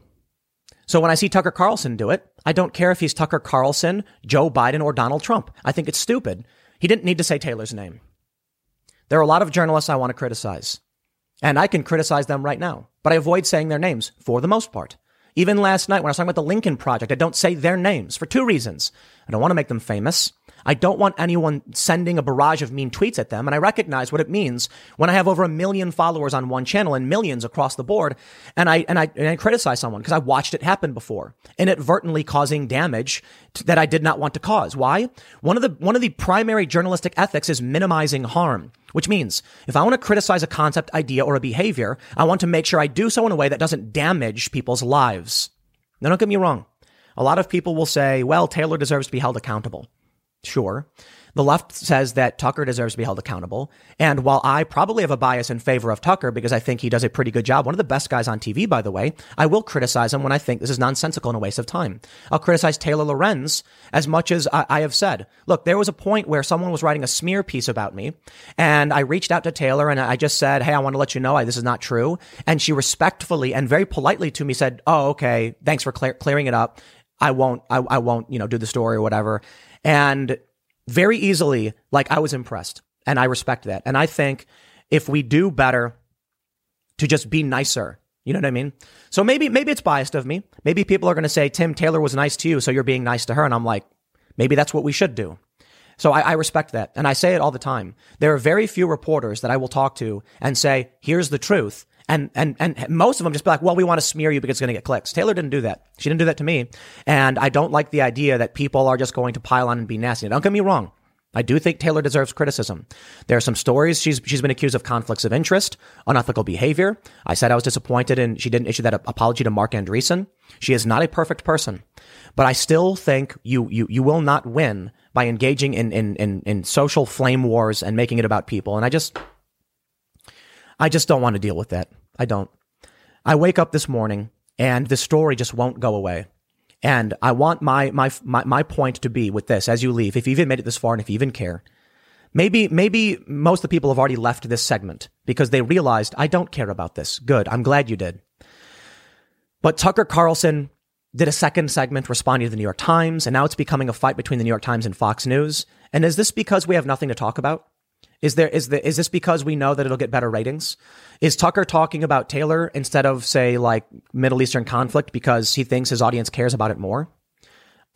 So when I see Tucker Carlson do it, I don't care if he's Tucker Carlson, Joe Biden, or Donald Trump. I think it's stupid. He didn't need to say Taylor's name. There are a lot of journalists I want to criticize. And I can criticize them right now, but I avoid saying their names for the most part. Even last night when I was talking about the Lincoln Project, I don't say their names for two reasons. I don't want to make them famous. I don't want anyone sending a barrage of mean tweets at them. And I recognize what it means when I have over a million followers on one channel and millions across the board. And I, and I, and I criticize someone because I watched it happen before, inadvertently causing damage that I did not want to cause. Why? One of the, one of the primary journalistic ethics is minimizing harm. Which means if I want to criticize a concept, idea, or a behavior, I want to make sure I do so in a way that doesn't damage people's lives. Now, don't get me wrong. A lot of people will say, well, Taylor deserves to be held accountable. Sure. The left says that Tucker deserves to be held accountable. And while I probably have a bias in favor of Tucker because I think he does a pretty good job, one of the best guys on TV, by the way, I will criticize him when I think this is nonsensical and a waste of time. I'll criticize Taylor Lorenz as much as I, I have said. Look, there was a point where someone was writing a smear piece about me and I reached out to Taylor and I just said, Hey, I want to let you know I, this is not true. And she respectfully and very politely to me said, Oh, okay. Thanks for clear, clearing it up. I won't, I, I won't, you know, do the story or whatever. And very easily, like I was impressed and I respect that. And I think if we do better to just be nicer, you know what I mean? So maybe, maybe it's biased of me. Maybe people are going to say, Tim Taylor was nice to you. So you're being nice to her. And I'm like, maybe that's what we should do. So I, I, respect that. And I say it all the time. There are very few reporters that I will talk to and say, here's the truth. And, and, and most of them just be like, well, we want to smear you because it's going to get clicks. Taylor didn't do that. She didn't do that to me. And I don't like the idea that people are just going to pile on and be nasty. Don't get me wrong. I do think Taylor deserves criticism. There are some stories she's she's been accused of conflicts of interest, unethical behavior. I said I was disappointed and she didn't issue that apology to Marc Andreessen. She is not a perfect person, but I still think you you you will not win by engaging in in in, in social flame wars and making it about people. And I just I just don't want to deal with that. I don't. I wake up this morning and the story just won't go away. And I want my, my, my, my point to be with this as you leave, if you even made it this far and if you even care. Maybe, maybe most of the people have already left this segment because they realized I don't care about this. Good. I'm glad you did. But Tucker Carlson did a second segment responding to the New York Times, and now it's becoming a fight between the New York Times and Fox News. And is this because we have nothing to talk about? Is there is the is this because we know that it'll get better ratings? Is Tucker talking about Taylor instead of say like Middle Eastern conflict because he thinks his audience cares about it more?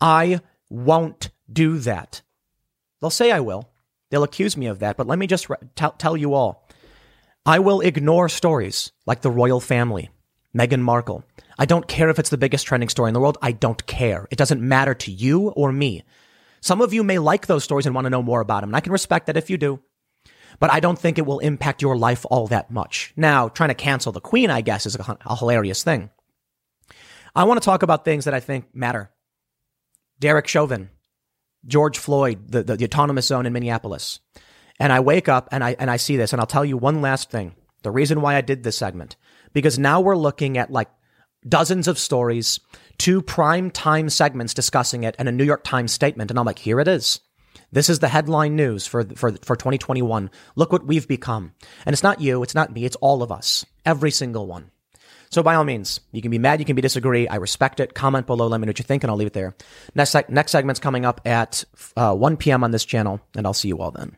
I won't do that. They'll say I will. They'll accuse me of that, but let me just re- t- tell you all. I will ignore stories like the royal family, Meghan Markle. I don't care if it's the biggest trending story in the world. I don't care. It doesn't matter to you or me. Some of you may like those stories and want to know more about them, and I can respect that if you do but I don't think it will impact your life all that much. Now, trying to cancel the queen, I guess, is a, a hilarious thing. I want to talk about things that I think matter. Derek Chauvin, George Floyd, the, the, the autonomous zone in Minneapolis. And I wake up and I, and I see this and I'll tell you one last thing. The reason why I did this segment, because now we're looking at like dozens of stories, two prime time segments discussing it and a New York Times statement. And I'm like, here it is. This is the headline news for, for, for 2021. Look what we've become. And it's not you. It's not me. It's all of us. Every single one. So by all means, you can be mad, you can be disagree. I respect it. Comment below, let me know what you think, and I'll leave it there. Next, next segment's coming up at uh, 1 p.m. on this channel, and I'll see you all then.